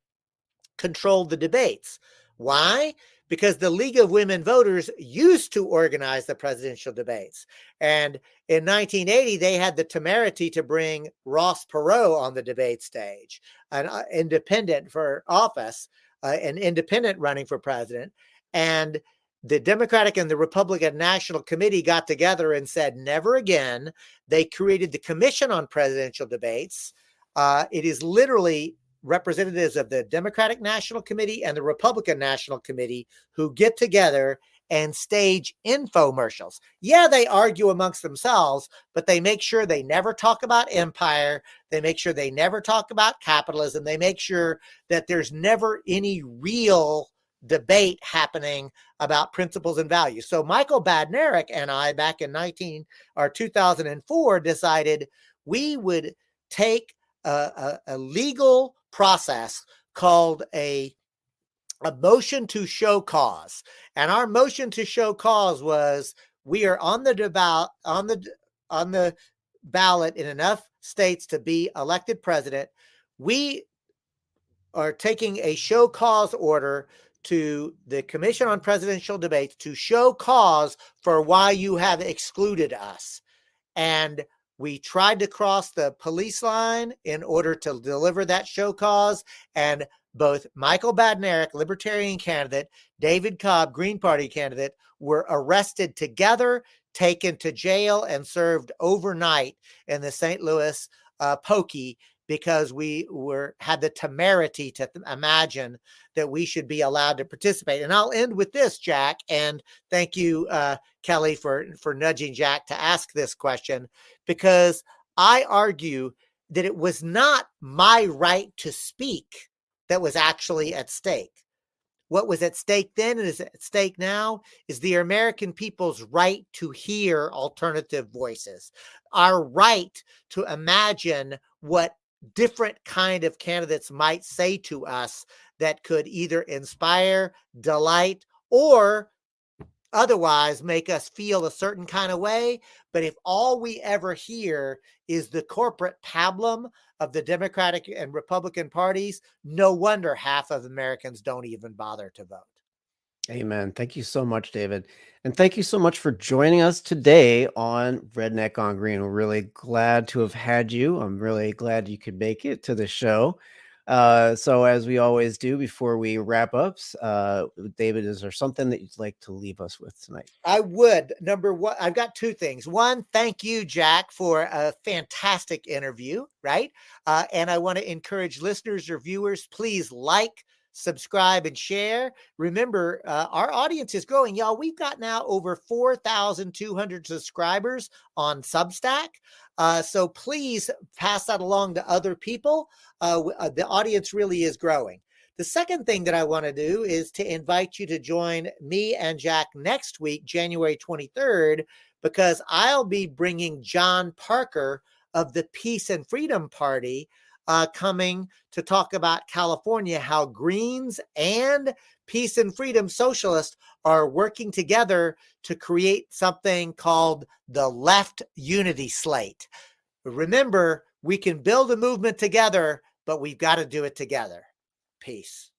controlled the debates. Why? Because the League of Women Voters used to organize the presidential debates. And in 1980, they had the temerity to bring Ross Perot on the debate stage, an uh, independent for office, uh, an independent running for president. And the Democratic and the Republican National Committee got together and said, never again. They created the Commission on Presidential Debates. Uh, it is literally representatives of the Democratic National Committee and the Republican National Committee who get together and stage infomercials. Yeah, they argue amongst themselves, but they make sure they never talk about empire. They make sure they never talk about capitalism. They make sure that there's never any real debate happening about principles and values. So Michael Badnarik and I back in 19 or 2004 decided we would take a, a, a legal process called a a motion to show cause. And our motion to show cause was we are on the devout on the on the ballot in enough states to be elected president. We are taking a show cause order to the Commission on Presidential Debates to show cause for why you have excluded us. And we tried to cross the police line in order to deliver that show cause. And both Michael Badnarik, Libertarian candidate, David Cobb, Green Party candidate, were arrested together, taken to jail, and served overnight in the St. Louis uh, Pokey because we were had the temerity to th- imagine that we should be allowed to participate. And I'll end with this, Jack, and thank you, uh, Kelly, for for nudging Jack to ask this question because I argue that it was not my right to speak that was actually at stake. What was at stake then and is at stake now is the American people's right to hear alternative voices, our right to imagine what different kind of candidates might say to us that could either inspire, delight, or otherwise make us feel a certain kind of way. But if all we ever hear is the corporate pablum of the Democratic and Republican parties, no wonder half of Americans don't even bother to vote. Amen. Thank you so much, David. And thank you so much for joining us today on Redneck Gone Green. We're really glad to have had you. I'm really glad you could make it to the show. Uh, so, as we always do before we wrap up, uh, David, is there something that you'd like to leave us with tonight? I would. Number one, I've got two things. One, thank you, Jack, for a fantastic interview, right? Uh, and I want to encourage listeners or viewers, please like, subscribe, and share. Remember, uh, our audience is growing, y'all. We've got now over 4,200 subscribers on Substack. Uh, so please pass that along to other people. Uh, uh, the audience really is growing. The second thing that I want to do is to invite you to join me and Jack next week, January 23rd, because I'll be bringing John Parker of the Peace and Freedom Party uh, coming to talk about California, how Greens and Peace and Freedom Socialists are working together to create something called the Left Unity Slate. Remember, we can build a movement together, but we've got to do it together. Peace.